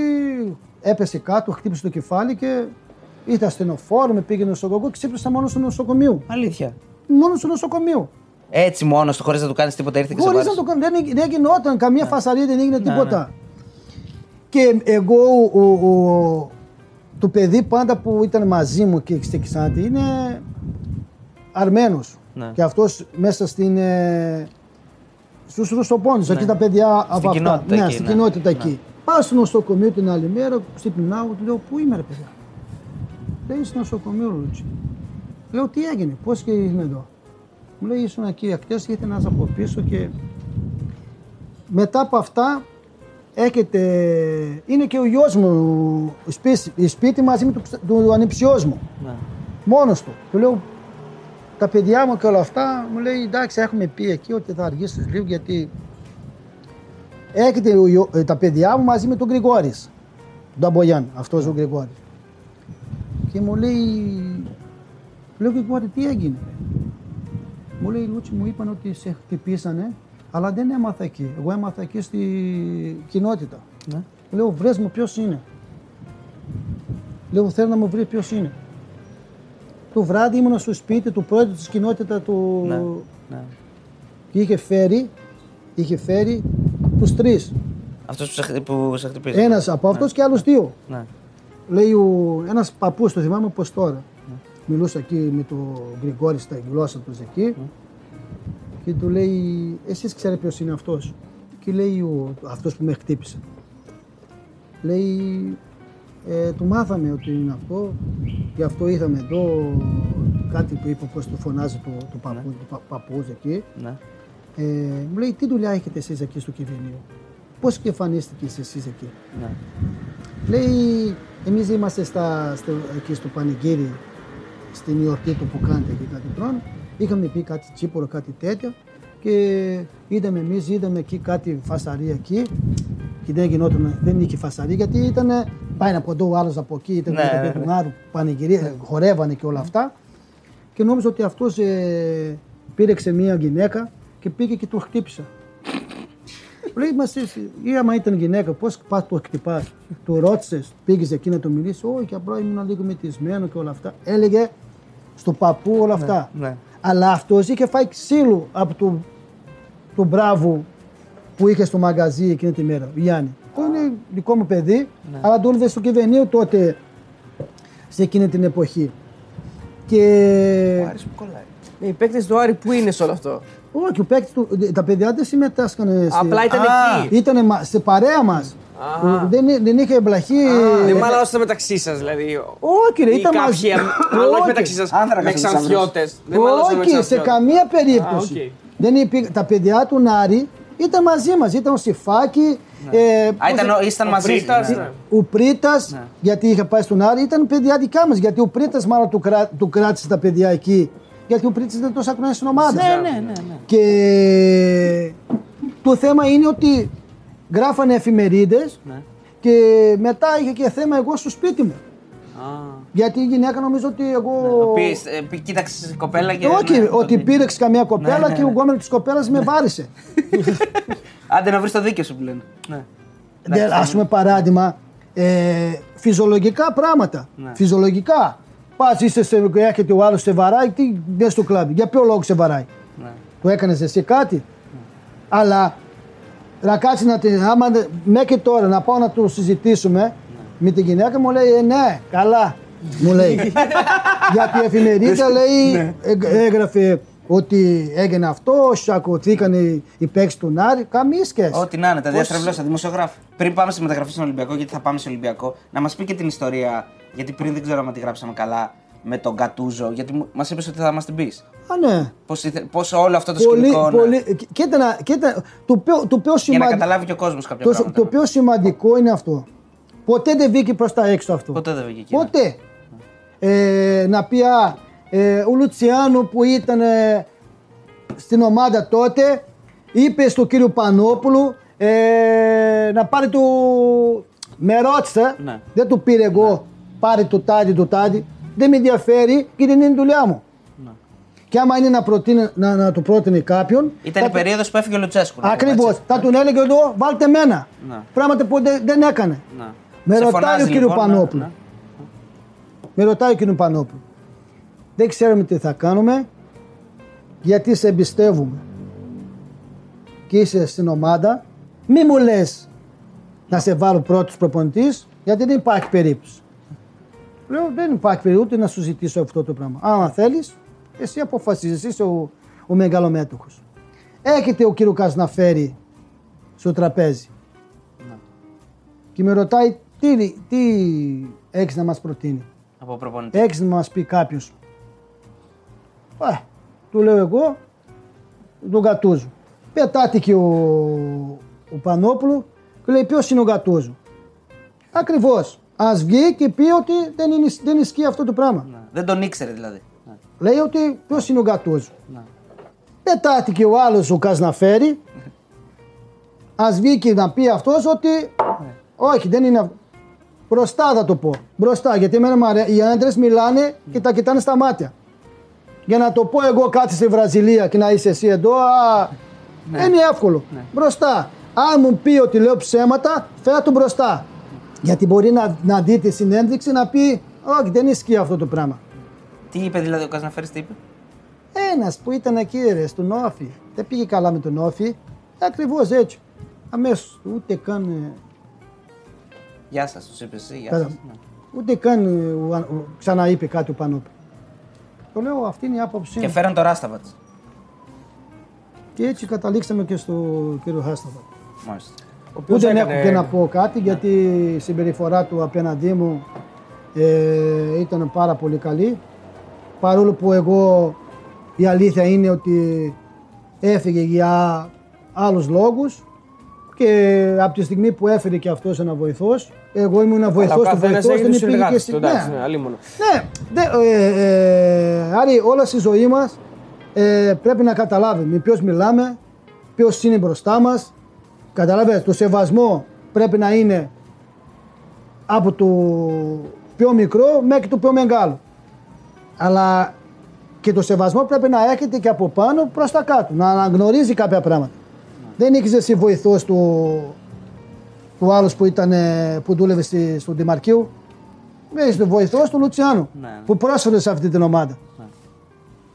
έπεσε κάτω, χτύπησε το κεφάλι και ήρθε ασθενοφόρο, με πήγαινε στο νοσοκομείο και ξύπνησα μόνο στο νοσοκομείο. Αλήθεια. Μόνος στο νοσοκομείο. Έτσι μόνος του, χωρίς να του κάνεις τίποτα, ήρθε και σε Χωρίς να βάρισε. το κάνω, δεν, δεν γινόταν καμία φασαρία, δεν έγινε Ναι, τίποτα. Και εγώ, ο, ο- το παιδί πάντα που ήταν μαζί μου και στη Ξάντη είναι Αρμένος. Ναι. Και αυτός μέσα στην, ε, στους Ρουσοπόντες, εκεί τα παιδιά από αυτά. κοινότητα ναι, εκεί, στην ναι. κοινότητα Ναι. εκεί. Πάω στο νοσοκομείο την άλλη μέρα, ξυπνάω, του λέω πού είμαι ρε παιδιά; Λέει στο νοσοκομείο Λούτσι. Λέω τι έγινε, πώς και είμαι εδώ. Μου λέει ήσουν εκεί ακτές και ήρθε ένας από πίσω και μετά από αυτά έρχεται, είναι και ο γιος μου σπίτι, σπίτι μαζί με του, ξα- του ανιψιός μου, Ναι. μόνος του. Του λέω τα παιδιά μου και όλα αυτά, μου λέει εντάξει έχουμε πει εκεί ότι θα αργήσεις λίγο γιατί έρχεται ο γιο- ε, τα παιδιά μου μαζί με τον Γρηγόρης, τον Αμπογιάν, αυτός ο Γρηγόρης. Και μου λέει, λέω Γρηγόρη τι έγινε. Μου λέει Λούτσι μου είπαν ότι σε χτυπήσανε, αλλά δεν έμαθα εκεί. Εγώ έμαθα εκεί στη κοινότητα. Ναι. Λέω βρες μου ποιος είναι. Λέω θέλω να μου βρεις ποιος είναι. Το βράδυ ήμουν στο σπίτι του πρόεδρου της κοινότητας του Ναι. ναι. και είχε φέρει, είχε φέρει τους τρεις. Αυτός που, σε χτυ- που σε χτυπήσει. Ένας από αυτούς και άλλους δύο. Ναι. Λέει ο, ένας παππούς, το θυμάμαι πως τώρα. Μιλούσα εκεί με τον Γρηγόρη στα γλώσσα τους εκεί και του λέει, εσείς ξέρετε ποιος είναι αυτός; Και λέει ο, αυτός που με χτύπησε. Λέει, ε, του μάθαμε ότι είναι αυτό, γι' αυτό ήρθαμε εδώ, κάτι που είπε πως του φωνάζει το, το παππού, το πα- παππούς εκεί. ναι. Ε, μου λέει, τι δουλειά έχετε εσείς εκεί στο κυβερνείο, πώς και εμφανίστηκε εσείς εκεί; ναι. Λέει, εμείς είμαστε στα, στο, εκεί στο πανηγύρι, στην ιορτή του που κάνετε και κάτι τρώνε. Είχαμε πει κάτι τσίπορο, κάτι τέτοιο και είδαμε εμείς, είδαμε εκεί κάτι φασαρία εκεί και δεν γινόταν, δεν είχε φασαρία γιατί ήταν πάει από εδώ, ο άλλος από εκεί, ήταν Ναι, ναι, ναι, τον ναι. άλλο πανηγυρί, χορεύανε και όλα αυτά και νόμιζα ότι αυτός ε, πήρεξε μία γυναίκα και πήγε και το χτύπησε. Λέει μα εσύ, ή άμα ήταν γυναίκα, πώς πας το χτυπάς, του ρώτησες, πήγες εκεί να το μιλήσεις. Όχι, απλά ήμουν λίγο μετισμένο και όλα αυτά. Έλεγε στο παππού όλα αυτά. ναι. Αλλά αυτό είχε φάει ξύλο από το, το μπράβο που είχε στο μαγαζί εκείνη τη μέρα, ο Γιάννη. Το είναι δικό μου παιδί, αλλά δούλευε στο κυβερνείο τότε σε εκείνη την εποχή. Και. Ο Άρης που κολλάει. Ε, Οι παίκτες του Άρη που είναι σε όλο αυτό; Όχι, ο παίκτης του, τα παιδιά δεν συμμετάσχανε. στη- Απλά ήταν Α, εκεί. Ήτανε μα- σε παρέα μας. Αχα. Δεν, δεν είχε εμπλαχεί. Δεν μάλλον ώστε μεταξύ σας, δηλαδή. Όχι, ρε, Ή ήταν μαζί. κάποιοι, μάλλον [COUGHS] όχι Όχι. μεταξύ σας. Άνθρακας Με ο ξανθιώτες. Δεν μάλλον ώστε με Όχι, σε ξανθιώτες. καμία περίπτωση. Α, οκ. δεν υπή... Τα παιδιά του Νάρη ήταν μαζί μας. Ήταν ο Σιφάκη. Ε, Α, πώς- ήταν, ο- ήσταν ο μαζί. Πρίτας, ναι. ναι. Ο Πρίτας, Ναι. γιατί είχε πάει στον Άρη, ήταν παιδιά δικά μας. Γιατί ο Πρίτας μάλλον του, κρά... του κράτησε τα παιδιά εκεί. Γιατί ο Πρίτας ήταν τόσα χρόνια στην ομάδα. Ναι, ναι, ναι. ναι. Και το θέμα είναι ότι γράφανε εφημερίδες Ναι. και μετά είχε και θέμα εγώ στο σπίτι μου. Γιατί η γυναίκα νομίζω ότι εγώ. Πεις, ε, πει- κοίταξες κοπέλα και. Όχι, ναι, ότι τον- πήρεξε καμία κοπέλα Ναι, ναι, και ο ναι. γκόμενος της κοπέλας με βάρισε. [LAUGHS] Άντε να βρεις το δίκιο σου που λένε. Ναι. Δεν, ας πούμε παράδειγμα, ε, φυσιολογικά πράγματα. Ναι. Φυσιολογικά. Πας είσαι σε, έρχεται ο άλλος σε βαράει, τι μπες στο κλαμπ. Για ποιο λόγο σε βαράει; Ναι. Του έκανες εσύ κάτι; Αλλά να κάτσει να την. Άμα δε- μέχρι τώρα να πάω να το συζητήσουμε με την γυναίκα μου λέει ε, ναι, καλά. Μου λέει. [LAUGHS] Γιατί η εφημερίδα λέει, ε, έγραφε ότι έγινε αυτό, σακωθήκαν οι, οι παίκτες του Νάρη. Καμία σχέση. Ό,τι να είναι, τα διαστρεβλώσα, δημοσιογράφοι. Πριν πάμε στη μεταγραφή στον Ολυμπιακό, γιατί θα πάμε σε Ολυμπιακό, να μας πει και την ιστορία. Γιατί πριν δεν ξέρω αν τη γράψαμε καλά με τον Κατούζο, γιατί μας είπες ότι θα μας την πεις. Α, ναι. Πώς όλο αυτό το Πολύ, σκηνικό. ναι. πολύ, κοίτα, να- κοίτα, το πιο, το πιο Για να σημαντικό. καταλάβει και ο κόσμος κάποια Το, πράγματα. το πιο σημαντικό είναι αυτό. Ποτέ δεν βγήκε προς τα έξω αυτό. Ποτέ δεν βγήκε εκεί. Ποτέ. Ε, να πει α, ε, ο Λουτσιάνο που ήταν ε, στην ομάδα τότε είπε στον κύριο Πανόπουλου ε, να πάρει το... Με ρώτησε, Ναι. δεν του πήρε εγώ, πάρει το τάδι, το τάδι. Δεν με ενδιαφέρει και δεν είναι δουλειά μου. Και άμα είναι να, προτείνει, να, να του πρότεινε κάποιον. Ήταν θα η το- περίοδος που έφυγε ο Λουτσέσκου. να πούμε, Ακριβώς. έτσι. Θα τον έλεγε εδώ, βάλτε μένα. Ναι. Πράγματα που δεν, δεν έκανε. Ναι. Με Σε ρωτάει φωνάζει, ο κύριος λοιπόν, ναι, Πανόπουλο. ναι. Με ρωτάει ο κύριος Πανόπουλο. Δεν ξέρουμε τι θα κάνουμε γιατί σε εμπιστεύουμε. Και είσαι στην ομάδα. Μη μου λες να σε βάλω πρώτος προπονητής γιατί δεν υπάρχει περίπτωση. Λέω δεν υπάρχει περίπτωση ούτε να σου ζητήσω αυτό το πράγμα. Άμα θέλεις, εσύ αποφασίζεις, είσαι ο, ο μεγαλομέτωχος. Έρχεται ο κύριο Κασναφέρη στο τραπέζι και με ρωτάει τι, τι έχεις να μας προτείνει; Από προπονητή. Έχεις να μας πει κάποιος. Ε, του λέω εγώ, τον Γκατούζο. Πετάτηκε ο, ο Πανόπουλου και λέει ποιος είναι ο Γκατούζο. Ακριβώς. Ας βγει και πει ότι δεν, είναι, δεν ισχύει αυτό το πράγμα. Ναι. Δεν τον ήξερε δηλαδή. Ναι. Λέει ότι ποιος είναι ο Γκατούζο. Ναι. Πετάτηκε ο άλλος ο Κασναφέρη. Ας βγει και να πει αυτός ότι όχι δεν είναι αυτό. Μπροστά θα το πω. Μπροστά γιατί εμένα μου αρέ- οι άντρες μιλάνε και τα κοιτάνε στα μάτια. Για να το πω εγώ κάτι στη Βραζιλία και να είσαι εσύ εδώ, α, δεν είναι εύκολο. Μπροστά. Αν μου πει ότι λέω ψέματα, φέρα του μπροστά. Γιατί μπορεί να, να δει τη συνέντευξη να πει, όχι δεν ισχύει αυτό το πράγμα. Τι είπε δηλαδή ο Κασναφέρης, τι είπε; Ένας που ήταν εκεί ρε, στον Όφη. Δεν πήγε καλά με τον Όφη. Ακριβώς έτσι. Αμέσως. Ούτε καν. ε, Γεια σας, τους είπες εσύ. Γεια Καλά. σας. Ναι. Ούτε καν ε, ο, ο, ξαναείπε κάτι ο Πανόπουλο. Το λέω, αυτή είναι η άποψή Και μου. φέραν το Ράσταβατς. Και έτσι καταλήξαμε και στο κύριο Χάσταβα. Μάλιστα. Ο οποίος Ούτε δεν έκανε- έχω και να πω κάτι γιατί η συμπεριφορά του απέναντί μου ε, ήταν πάρα πολύ καλή. Παρόλο που εγώ η αλήθεια είναι ότι έφυγε για άλλους λόγους και από τη στιγμή που έφερε και αυτός ένα βοηθός, εγώ ήμουν ένα Αλλά βοηθός ο του καθένας βοηθός, έχει δεν τους υπήρχε και συνεργάτες στη... του, εντάξει, Ναι. ναι, αλίμονο. Ναι, δε, ε, ε, Άρη, όλα στη ζωή μας ε, πρέπει να καταλάβουμε με ποιος μιλάμε, ποιος είναι μπροστά μας. Καταλάβες, το σεβασμό πρέπει να είναι από το πιο μικρό μέχρι το πιο μεγάλο. Αλλά και το σεβασμό πρέπει να έρχεται και από πάνω προς τα κάτω, να αναγνωρίζει κάποια πράγματα. Δεν είχες εσύ βοηθός του, του άλλου που, ήταν, ε, που δούλευε στη, στο Δημαρχείο. Έχεις τον βοηθός του Λουτσιάνου Ναι, ναι. που πρόσφερε σε αυτή την ομάδα.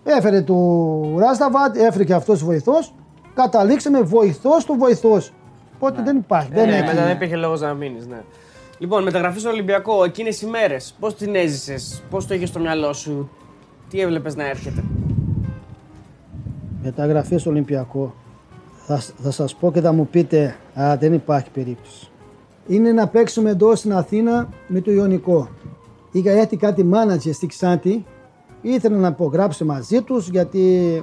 Έφερε του Ράσταβατ, έφερε και αυτός βοηθός. Καταλήξαμε βοηθός του βοηθός. Οπότε δεν υπάρχει. δεν Ναι, έχει. μετά δεν υπήρχε λόγος να μείνεις. Ναι. Λοιπόν, μεταγραφή στο Ολυμπιακό, εκείνες οι μέρες, πώς την έζησες, πώς το είχες στο μυαλό σου, τι έβλεπες να έρχεται; Μεταγραφή στο Ολυμπιακό. Θα, θα σας πω και θα μου πείτε, α, δεν υπάρχει περίπτωση. Είναι να παίξουμε εδώ στην Αθήνα με το Ιωνικό. Είχα έρθει κάτι μάνατζερ στη Ξάντη, ήθελα να υπογράψω μαζί τους γιατί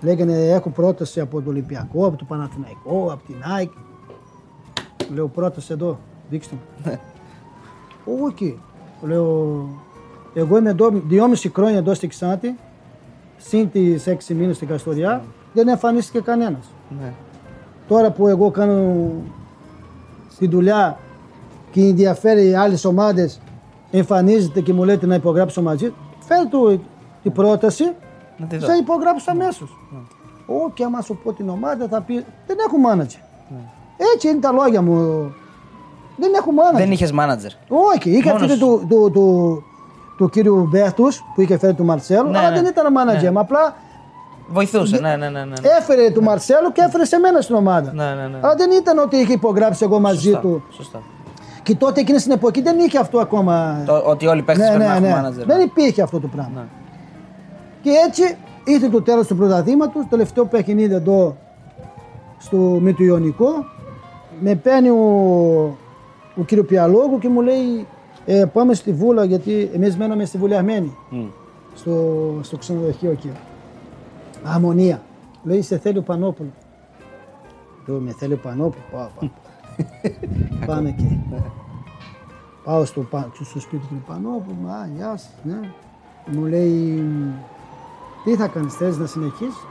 λέγανε έχω πρόταση από το Ολυμπιακό, από το Παναθηναϊκό, από την ΑΕΚ. Λέω πρόταση εδώ, δείξτε μου. Όχι. Λέω, εγώ είμαι εδώ δυόμιση χρόνια εδώ στη Ξάντη, συν τις έξι μήνες στην Καστοριά, δεν εμφανίστηκε κανένας. Ναι. Τώρα που εγώ κάνω τη δουλειά και ενδιαφέρει οι άλλες ομάδες εμφανίζεται και μου λέτε να υπογράψω μαζί του, φέρε του την πρόταση, Να τη δω. θα υπογράψω αμέσως. Ω, και άμα σου πω την ομάδα θα πει δεν έχω μάνατζερ. Έτσι είναι τα λόγια μου. Δεν έχω μάνατζερ. Δεν είχες μάνατζερ. Όχι, είχε Μόνος αυτή του, του, του, του κύριου Μπέρτους που είχε φέρει του Μαρσέλου, Ναι, αλλά ναι. δεν ήταν μάνατζερ. μου. Απλά Βοηθούσε, ναι, ναι, ναι. ναι. έφερε του Μαρσέλου και έφερε σε μένα στην ομάδα. Ναι, ναι, ναι. Αλλά δεν ήταν ότι είχε υπογράψει εγώ μαζί Σωστά, του. Σωστά. Και τότε εκείνης στην εποχή δεν είχε αυτό ακόμα. Το, ότι όλοι οι παίχτε ναι, πρέπει να ναι, έχουν ναι. μάνατζερ. Δεν υπήρχε αυτό το πράγμα. Ναι. Και έτσι ήρθε το τέλος του πρωταθλήματος. Τελευταίο παιχνίδι εδώ στο Μητουιονικό. Με παίρνει ο, ο κύριο Πιαλόγου και μου λέει ε, πάμε στη Βούλα γιατί εμείς μέναμε στη Βουλιαγμένη Μμ. στο, στο ξενοδοχείο εκεί. Αμμονία. Λέει σε θέλει ο Πανόπουλο. Λέω με θέλει ο Πανόπουλο. Πάω, πάω. Πάμε εκεί. Πάω στο, πα- στο σπίτι του Πανόπουλου. Α, γεια σας, ναι. Μου λέει, τι θα κάνεις, θες να συνεχίσεις;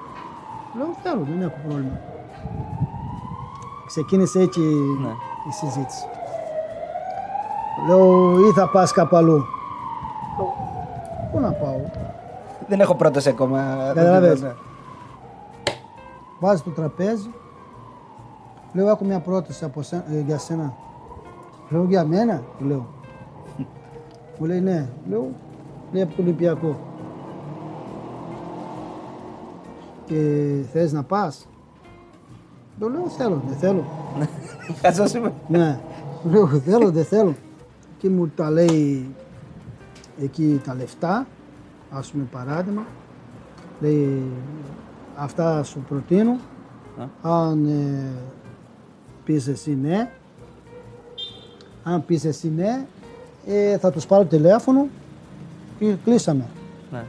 Λέω, θέλω, δεν έχω πρόβλημα. Ξεκίνησε έτσι Ναι. η συζήτηση. Λέω, ή θα πας κάπου αλλού. Λέω, Πού να πάω; Δεν έχω πρόταση ακόμα. Καταλαβες. Ναι. Βάζεις το τραπέζι. Λέω, έχω μια πρόταση από σέ- ε, για σένα. Λέω, για μένα, του λέω. Μου λέει, ναι. Λέω, λέει από το Ολυμπιακό. Και θες να πας; Λέω, [LAUGHS] λέω, θέλω, δεν θέλω. Χαζός είμαι. Ναι. Του λέω, θέλω, δεν θέλω. Και μου τα λέει εκεί τα λεφτά, ας πούμε παράδειγμα. Λέει, αυτά σου προτείνω. Αν ε, πεις εσύ ναι, αν πεις εσύ ναι, ε, θα τους πάρω τηλέφωνο και κλείσαμε. Ναι.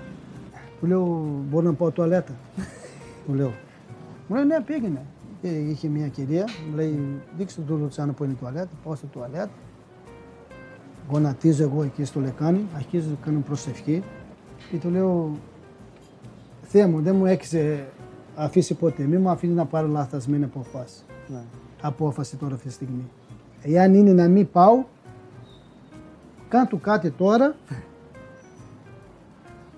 Του λέω, μπορώ να πάω τουαλέτα. [LAUGHS] Του λέω. Μου λέει, ναι, πήγαινε. Και είχε μια κυρία, μου λέει, δείξτε του Λουτσάνο που είναι η τουαλέτα, πάω στη τουαλέτα. Γονατίζω εγώ εκεί στο λεκάνι, αρχίζω να κάνω προσευχή και του λέω, Θεέ μου, δεν μου έχεις ε, αφήσει ποτέ, μη μου αφήνεις να πάρω λαθασμένη αποφάση. Ναι. Απόφαση τώρα αυτή τη στιγμή. Εάν είναι να μην πάω, κάνε του κάτι τώρα, [LAUGHS]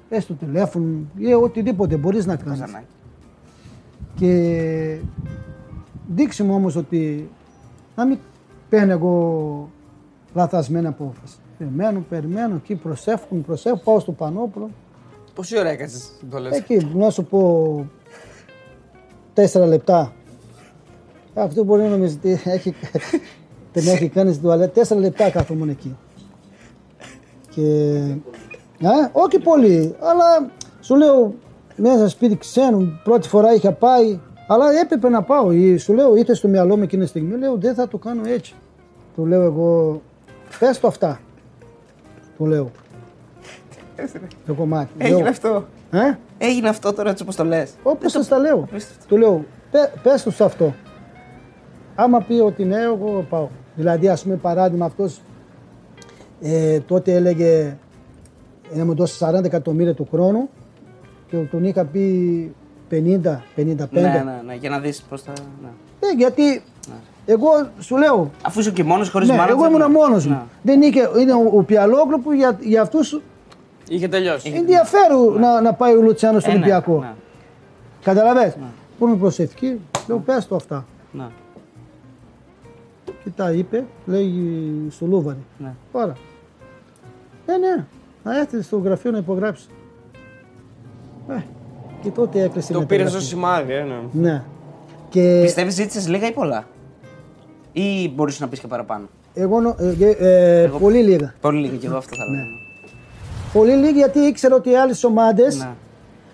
έστω τηλέφωνο ή οτιδήποτε μπορείς να κάνεις. Καζανάκι. Και δείξει μου όμως ότι να μην παίρνω εγώ λαθασμένη απόφαση. Περιμένω, περιμένω, εκεί προσεύχουν, προσεύχουν, πάω στο Πανόπουλο. Πόση ώρα έκατσε το λες; Εκεί, να σου πω, τέσσερα λεπτά. Αυτό μπορεί να νομίζεις ότι έχει, [LAUGHS] την έχει κάνει στην τουαλέτα. Τέσσερα λεπτά κάθομουν εκεί. Και, α, όχι πολύ, αλλά σου λέω, μέσα σπίτι ξένου, πρώτη φορά είχα πάει, αλλά έπρεπε να πάω. Ή, Σου λέω, ήρθε στο μυαλό μου εκείνη τη στιγμή, λέω, δεν θα το κάνω έτσι. Του λέω εγώ, πες το αυτά. Του λέω. Το κομμάτι. Έγινε Λέω, αυτό. «Ε; Έγινε αυτό τώρα έτσι όπως το λες. Όπως σας τα λέω. Απίστευτο. Του λέω, πε πες τους σε αυτό. Άμα πει ότι ναι, εγώ πάω. Δηλαδή, ας πούμε, παράδειγμα, αυτός ε, τότε έλεγε να μου δώσει 40 εκατομμύρια του χρόνου και τον είχα πει 50, 55. Ναι, ναι, ναι, για να δεις πώς θα. Ναι. Ε, γιατί εγώ σου λέω, Αφού είσαι και μόνος χωρίς ναι, μάνατζερ. εγώ ήμουν ναι. μόνος μου. Ναι. Δεν είχε, είναι ο, ο Πιαλόγλου που για, για αυτούς Είχε τελειώσει. ενδιαφέρουν να, να πάει ο Λουτσιάνος στο Ε, ναι, Ολυμπιακό. ναι, Καταλαβες; Που είναι προσευχή, λέω πες το αυτά. ναι, Και τα είπε, λέει στο Λούβαρη. ναι. Τώρα. Ναι, ναι, να έρθεις στο γραφείο να υπογράψεις. Ε, και τότε έκλεισε η Το πήρες μεταγραφή. ω σημάδι, ε, ναι. Ναι. Και Πιστεύεις ζήτησες λίγα ή πολλά; Ή μπορείς να πεις και παραπάνω; εγώ, νο- ε, ε, ε, πολύ λίγα. Πολύ λίγα και εγώ αυτό θα Ναι. λέω. Πολύ λίγα γιατί ήξερα ότι οι άλλες ομάδες, Ναι,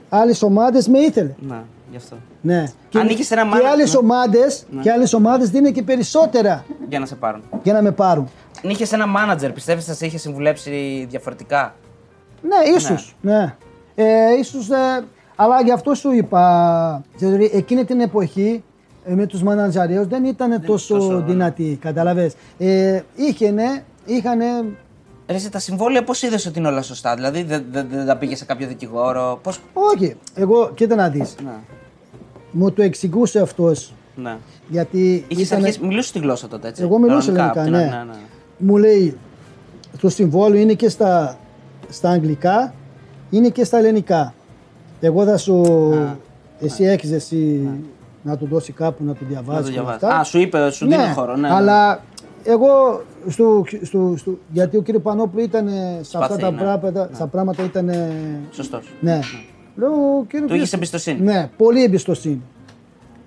άλλες ομάδες με ήθελε. ναι, γι' αυτό. Ναι. Αν είχες ένα και μάνα- άλλες ναι. ομάδες, και άλλες ομάδες δίνουν και περισσότερα Για να σε πάρουν. για να με πάρουν. Αν είχες ένα μάνατζερ, πιστεύεις θα σε είχε συμβουλέψει διαφορετικά; Ναι, ίσως. Ναι. Ε, ίσως, ε, αλλά γι' αυτό σου είπα, δηλαδή, εκείνη την εποχή ε, με τους μανατζαρίους δεν ήταν τόσο, τόσο, ναι. δυνατοί, καταλαβες. Ε, είχανε, είχανε, Ρε, εσύ, τα συμβόλαια πώς είδες ότι είναι όλα σωστά; Δηλαδή δεν δεν- δεν τα πήγες σε κάποιο δικηγόρο; Πώ. όχι, εγώ, κοίτα να δεις, Ναι, μου το εξηγούσε αυτός, ναι. γιατί Είχες ήτανε- αρχίσει. Μιλούσε τη γλώσσα τότε, έτσι. εγώ μιλούσα Κανονικά, ελληνικά, απ' ναι. την- ναι, ναι. Μου λέει, το συμβόλαιο είναι και στα, στα αγγλικά, είναι και στα ελληνικά. Εγώ θα σου. εσύ έχεις εσύ να του δώσει κάπου να του διαβάσεις. Να το και διαβάσει. αυτά. Α, σου είπε, σου δίνει χώρο. Ναι, ναι. αλλά εγώ στο, στο, στο, γιατί ο κύριο Πανόπουλο ήταν σε αυτά Σπαθή, τα ναι. πράγματα, στα πράγματα ήταν. Σωστός. Ναι. Λέω, κύριος Του είχες Πίεση- εμπιστοσύνη. Ναι, πολύ εμπιστοσύνη.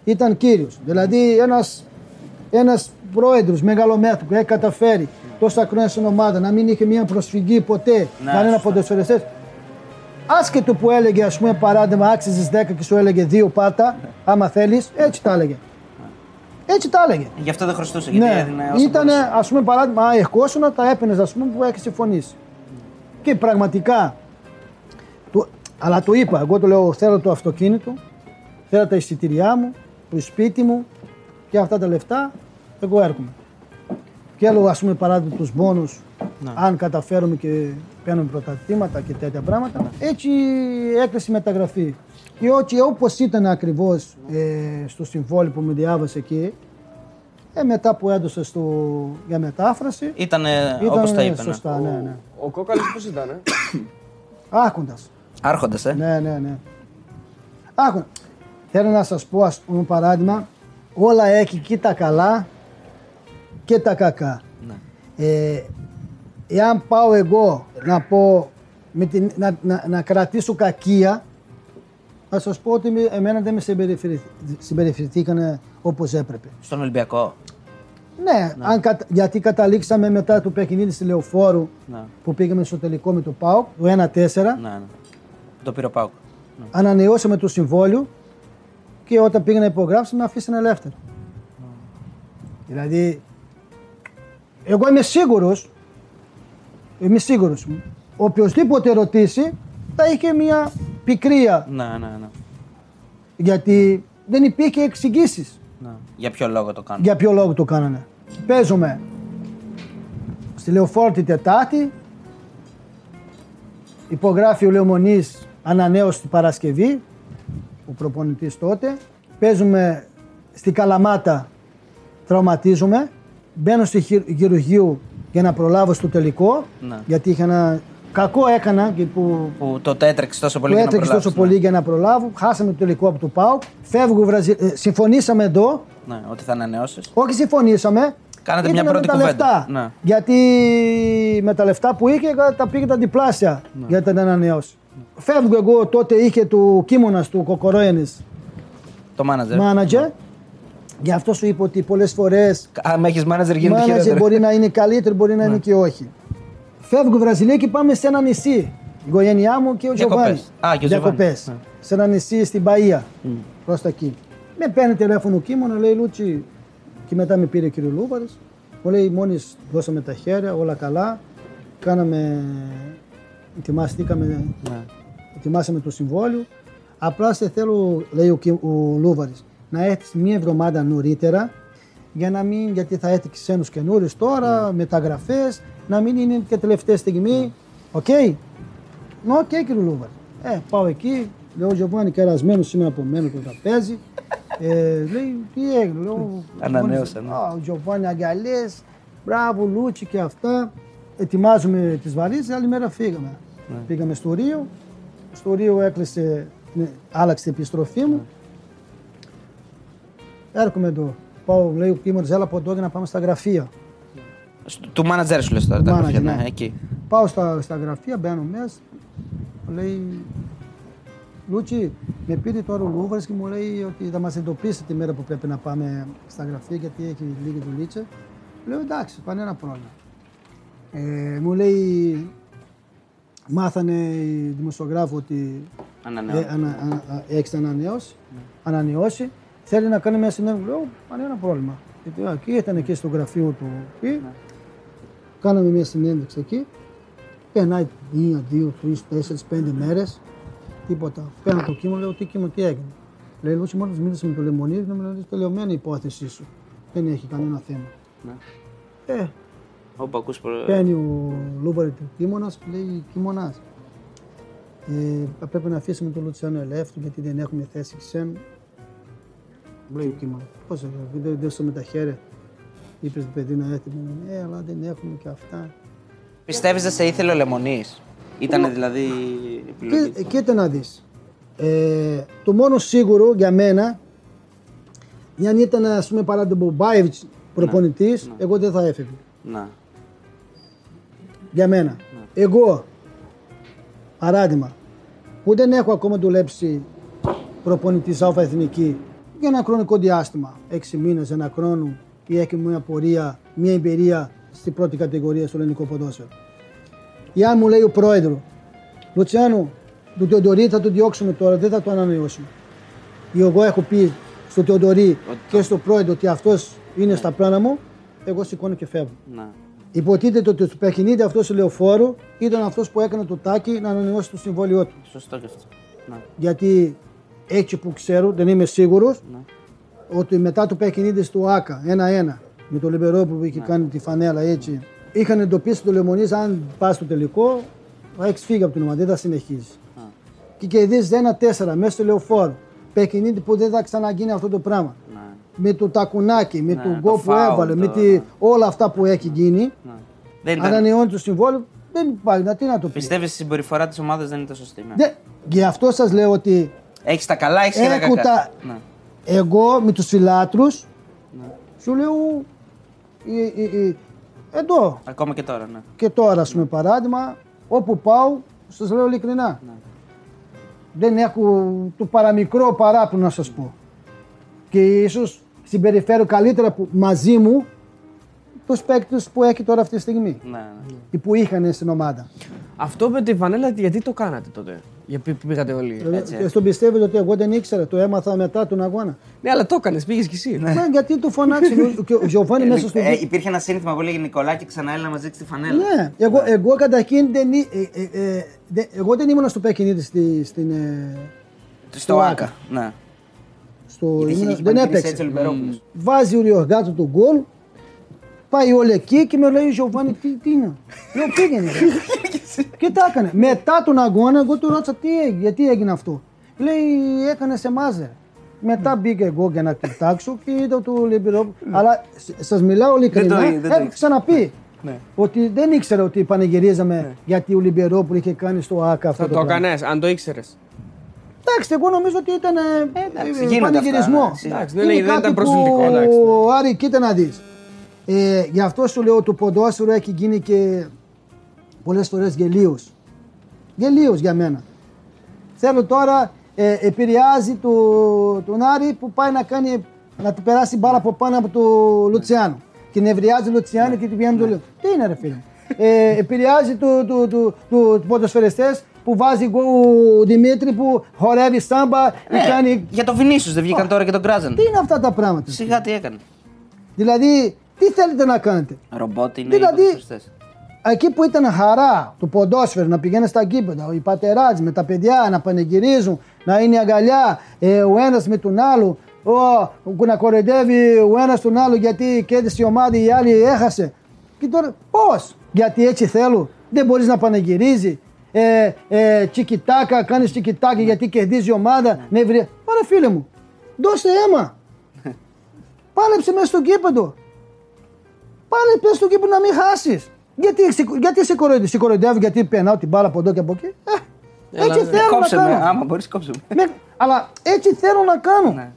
Ήταν κύριος. Δηλαδή ένας, ένας πρόεδρος μεγαλομέτωπο που έχει καταφέρει τόσα χρόνια στην ομάδα να μην είχε μια προσφυγή ποτέ Ναι, κανένα σωστά. Ποδοσφαιριστές. Άσχετο που έλεγε, ας πούμε, παράδειγμα, άξιζες 10 και σου έλεγε δύο πάτα, άμα θέλεις, έτσι τα έλεγε. Έτσι τα έλεγε. Γι' αυτό δεν χρωστούσε. Γιατί Ναι, έδινε όσο ήταν μπορούσε. ας πούμε παράδειγμα, α, ερχόσουν, τα έπαιρνες, ας πούμε, που έχεις συμφωνήσει. Και πραγματικά. Το, αλλά το είπα, εγώ το λέω: Θέλω το αυτοκίνητο, θέλω τα εισιτήριά μου, το σπίτι μου και αυτά τα λεφτά, εγώ έρχομαι. Και έλεγα, ας πούμε, παράδειγμα, τους μπόνους, αν καταφέρουμε και παίρνουμε πρωταθλήματα και τέτοια πράγματα. Έτσι έκλεισε η μεταγραφή. Και όχι όπως ήταν ακριβώς ε, στο συμβόλαιο που με διάβασε εκεί, ε, μετά που έδωσε στο, για μετάφραση, Ήταν ήταν όπως τα είπε. Ναι. σωστά, ναι, ναι. Ο Κόκαλης πώς ήταν, ε; [COUGHS] Άρχοντας. Άρχοντας, ε. Ναι, ναι, ναι. Άκου, θέλω να σας πω, ας πούμε, παράδειγμα, όλα έχει και τα καλά και τα κακά. Ναι. Ε, εάν πάω εγώ να πω, με την, να, να, να κρατήσω κακία, θα σας πω ότι με- εμένα δεν με συμπεριφερθ- συμπεριφερθήκανε όπως έπρεπε. Στον Ολυμπιακό. Ναι, Αν, κατα- γιατί καταλήξαμε μετά το παιχνίδι στη Λεωφόρου Ναι. που πήγαμε στο τελικό με το ΠΑΟΚ, το 1-4. Ναι, ναι. Το πήρε ο Πάουκ. ανανεώσαμε το συμβόλαιο και όταν πήγα να υπογράψω με αφήσανε ελεύθερο. Δηλαδή, εγώ είμαι σίγουρος, είμαι σίγουρος, οποιοδήποτε ρωτήσει θα είχε μια πικρία Ναι, ναι, ναι. γιατί δεν υπήρχε εξηγήσεις ναι. Για ποιο λόγο το κάνω. για ποιο λόγο το κάνανε. Παίζουμε στη Λεωφόρο την Τετάρτη, υπογράφει ο Λεωμονής ανανέωση την Παρασκευή, ο προπονητής τότε. Παίζουμε στη Καλαμάτα, τραυματίζουμε. Μπαίνω στη χει- χειρουργείο για να προλάβω στο τελικό, Ναι. γιατί είχα ένα κακό έκανα και που Που τότε έτρεξε τόσο πολύ που για να έτρεξε τόσο προλάβεις, πολύ για να προλάβω. Χάσαμε το τελικό από το ΠΑΟΚ. Φεύγω Βραζι... ε, συμφωνήσαμε εδώ, Ναι, ναι, ότι θα ανανεώσεις. όχι συμφωνήσαμε. Κάνατε Ήτανε μια πρώτη με τα κουβέντα. Λεφτά. Ναι. Γιατί με τα λεφτά που είχε τα πήγε τα διπλάσια Ναι. για να τα ανανεώσει. Φεύγω εγώ τότε είχε του Κίμωνας του Κοκορόενη Το μάνατζερ. manager. Γι' αυτό σου είπα ότι πολλές φορέ Αν έχεις μάνατζερ η γίνεται manager χειρότερο. μπορεί να είναι καλύτερη, μπορεί να είναι και όχι. Φεύγω Βραζιλία και πάμε σε ένα νησί. Η οικογένειά μου και ο Διακοπές. Τζοβάνι. Α, και ο Τζοβάνι. Διακοπές. Ναι. Σε ένα νησί στην Παία. Προς τα εκεί. Με παίρνει τηλέφωνο ο Κίμωνα, λέει Λούτσι. Και μετά με πήρε ο κύριος Λούβαρης. Μου λέει μόλι δώσαμε τα χέρια, όλα καλά. Κάναμε. Ετοιμαστήκαμε. Ναι. Ετοιμάσαμε το συμβόλαιο. Απλά σε θέλω, λέει ο, Κι- ο Λούβαρης, να έρθεις μία εβδομάδα νωρίτερα για να μην, γιατί θα έρθει και ξένους καινούριους τώρα, μεταγραφές, να μην είναι και τελευταία στιγμή. Οκ. Ναι, οκ; Κύριε Λούβαρη. Ε, πάω εκεί, λέω Γιωβάνι κερασμένος σήμερα από μένα το τραπέζι. Ε, λέει, τι έγινε, λέω. [LAUGHS] Ανανέωσα, ναι. Α, ο Γιωβάνι αγκαλιές, μπράβο Λούτσι και αυτά. Ετοιμάζουμε τις βαλίτσες, άλλη μέρα φύγαμε. Πήγαμε στο Ρίο, στο Ρίο έκλεισε, ναι, άλλαξε την επιστροφή μου. Έρχομαι εδώ. Πάω, λέει ο Κίμων, έλα από εδώ για να πάμε στα γραφεία. Στου- Του μάνατζερ σου λες τώρα. τα Manager, γραφεία, ναι, ναι. εκεί. Πάω στα, στα γραφεία, μπαίνω μέσα. Μου λέει, Λούτσι, με πήρε τώρα ο Λούβαρης και μου λέει ότι θα μας εντοπίσει τη μέρα που πρέπει να πάμε στα γραφεία γιατί έχει λίγη δουλίτσα. Λέω εντάξει, κανένα πρόβλημα. Ε, μου λέει, μάθανε οι δημοσιογράφοι ότι Ανανεώνω. ε, ανα, ανα, α- έχεις ανανεώσει, ανανεώσει. Θέλει να κάνει μια συνέντευξη. Λέω, κανένα πρόβλημα. Γιατί, α, εκεί ήταν εκεί στο γραφείο του. Εκεί. Κάναμε μια συνέντευξη εκεί. Περνάει μία, δύο, τρεις, τέσσερις, πέντε μέρες. Τίποτα. Παίρνω τον Κίμωνα, λέω τι Κίμωνα, τι έγινε. Λέει, Λούτσι, μόλις μίλησες με το λεμονίδι, μου λέει, τελειωμένη η υπόθεσή σου. Δεν έχει κανένα θέμα. Ναι. Ε, Όπου ακούς προ... Παίρνει ο Λούβαρη του Κίμωνα και λέει Κίμωνα. Ε, θα πρέπει να αφήσουμε τον Λουτσιάνο ελεύθερο γιατί δεν έχουμε θέση ξένου. Μου λέει ο Κίμωνα. Πώς δεν δώσω με τα χέρια. Είπες το παιδί να έρθει. Μου λέει, Ε, αλλά δεν έχουμε και αυτά. Πιστεύεις δεν σε ήθελε ο Λεμονής; Ήταν δηλαδή επιλογή. Και, κοίτα να δεις. Ε, το μόνο σίγουρο για μένα, αν ήταν ας πούμε παρά τον Μπομπάιβιτς προπονητής, εγώ δεν θα έφευγε. Να. Για μένα. Εγώ, παράδειγμα, που δεν έχω ακόμα δουλέψει προπονητής ΑΕ Εθνική για ένα χρονικό διάστημα, έξι μήνες, ένα χρόνο, ή έχει μια πορεία, μια εμπειρία στην πρώτη κατηγορία στο ελληνικό ποδόσφαιρο. Ή αν μου λέει ο πρόεδρο, Λουτσιάνο, του Τεοντορή θα το διώξουμε τώρα, δεν θα το ανανεώσουμε. Ή εγώ έχω πει στο Τεοντορή και στο πρόεδρο ότι αυτός είναι στα πλάνα μου, εγώ σηκώνω και φεύγω. Να. Υποτίθεται ότι στο παιχνίδι αυτός ο λεωφόρο ήταν αυτός που έκανε το τάκι να ανανεώσει το συμβόλαιό του. Σωστό και αυτό. Να. Γιατί έτσι που ξέρω, δεν είμαι σίγουρος, Ναι. ότι μετά το παιχνίδι στο ΑΚΑ 1-1 με το Λιμπερόπουλο που είχε κάνει τη φανέλα έτσι, είχαν εντοπίσει το Λεμονής αν πας στο τελικό, θα έχει φύγει από την ομάδα, δεν θα συνεχίζει. Και κερδίζει 1-4 μέσα στο λεωφόρο. Παιχνίδι που δεν θα ξαναγίνει αυτό το πράγμα. Να. Με το τακουνάκι, με Ναι, τον το γκολ που φάουλ, έβαλε, με το- τη, όλα αυτά που έχει γίνει, Να. Δεν ήταν. ανανεώνει το συμβόλαιο, δεν υπάρχει, να, τι να το πει. Πιστεύεις η συμπεριφορά της ομάδας δεν ήταν σωστή. Ναι. Δεν- Γι' αυτό σας λέω ότι Έχεις τα καλά, έχεις και τα Έχω κακά. τα- Ναι. εγώ με τους φιλάτρους Ναι. σου λέω ε, ε, ε, εδώ Ακόμα και τώρα, ναι. και τώρα ας πούμε παράδειγμα όπου πάω σας λέω ειλικρινά Ναι. δεν έχω το παραμικρό παράπονο να σας πω και ίσως συμπεριφέρω καλύτερα που, μαζί μου τους παίκτες που έχει τώρα αυτή τη στιγμή ναι, ναι. ή που είχαν στην ομάδα. Αυτό με τη φανέλα, γιατί το κάνατε τότε; Γιατί πήγατε όλοι. Έτσι, Και στον πιστεύετε ότι εγώ δεν ήξερα, το έμαθα μετά τον αγώνα. Ναι, αλλά το έκανες, πήγες κι εσύ. Μα γιατί το φωνάξει και ο Γιωβάνι μέσα στο Ε, υπήρχε ένα σύνθημα που λέγε Νικολάκη ξανά έλα να μας δείξει τη φανέλα. Ναι, εγώ, εγώ καταρχήν δεν, εί- ε, ε, ε, δεν- εγώ δεν ήμουν στο παιχνίδι στη, στην, ε, Στο στο Άκα. Άκα. Ναι. στο, Γιατί είχε- ήμουνα- είχε δεν πανηγυρίσει έτσι έπαιξε. ο Λιμπερόπουλος. Βάζει ο Ριοργάτο τον γκολ, πάει όλοι εκεί και με λέει ο Γιωβάνι τι, τι είναι; Λέω πήγαινε. ρε». και τα έκανε. Μετά τον αγώνα εγώ του ρώτησα τι έγινε, γιατί έγινε αυτό; Λέει έκανε σε μάζερ. Μετά μπήκα εγώ για να κοιτάξω και είδα το Λιμπερόπουλο. Αλλά σας μιλάω ειλικρινά, Ναι. δεν το έχω ήξερα. ξαναπεί. Ναι. Ότι δεν ήξερα ότι πανηγυρίζαμε γιατί ο Λιμπερόπουλο είχε κάνει στο ΑΚΑ αυτό Θα το, το πράγμα. έκανες, αν το ήξερες. Εντάξει, εγώ νομίζω ότι ήταν ε, εντάξει, ε, γίνονται πανηγυρισμό. αυτά, ναι. Εντάξει, δεν Είναι είναι- δεν κάτι ήταν προσβλητικό, που, εντάξει. Άρη, κοίτα να δεις. Ε, γι' αυτό σου λέω το ποδόσφαιρο έχει γίνει και πολλές φορές γελίος. Γελίος για μένα. Θέλω τώρα, ε, επηρεάζει το, τον Άρη που πάει να κάνει, να του περάσει μπάλα από πάνω από το Λουτσιάνο. Και νευριάζει ο Λουτσιάνο και του βγαίνει το λέω. Τι είναι ρε φίλε. μου. Ε, επηρεάζει του το, το, το, το, ποδοσφαιριστές που βάζει γκολ ο Δημήτρη που χορεύει στάμπα ή Ε, κάνει... Για το Βινίσιους δεν βγήκαν τώρα και τον κράζαν. Τι είναι αυτά τα πράγματα. Σιγά τι έκανε. Δηλαδή, τι θέλετε να κάνετε; Ρομπότ είναι Δηλαδή- οι ποδοσφαιριστές. Εκεί που ήταν χαρά το ποδόσφαιρο να πηγαίνει στα κήπεδα, οι πατεράδες με τα παιδιά να πανηγυρίζουν, να είναι αγκαλιά ε, ο ένας με τον άλλο, ο, να κοροϊδεύει ο ένας τον άλλο γιατί κέρδισε η ομάδα, η άλλη έχασε. Και τώρα πώς, γιατί έτσι θέλω, δεν μπορείς να πανηγυρίζεις. Ε, ε, τσικιτάκα, κάνεις τσικιτάκα γιατί κερδίζει η ομάδα. Ναι, βρε. Ωραία, φίλε μου, δώσε αίμα. [LAUGHS] Πάλεψε μέσα στο κήπεδο. Πάλι πες στο κήπο να μην χάσεις. Γιατί, σε- γιατί σε κοροϊδεύει, σε κοροϊδεύει γιατί περνάω την μπάλα από εδώ και από εκεί; Ε, Έλα, έτσι ναι. θέλω Κόψε να με, κάνω. άμα μπορείς κόψε με. Με- αλλά έτσι θέλω να κάνω. Ναι.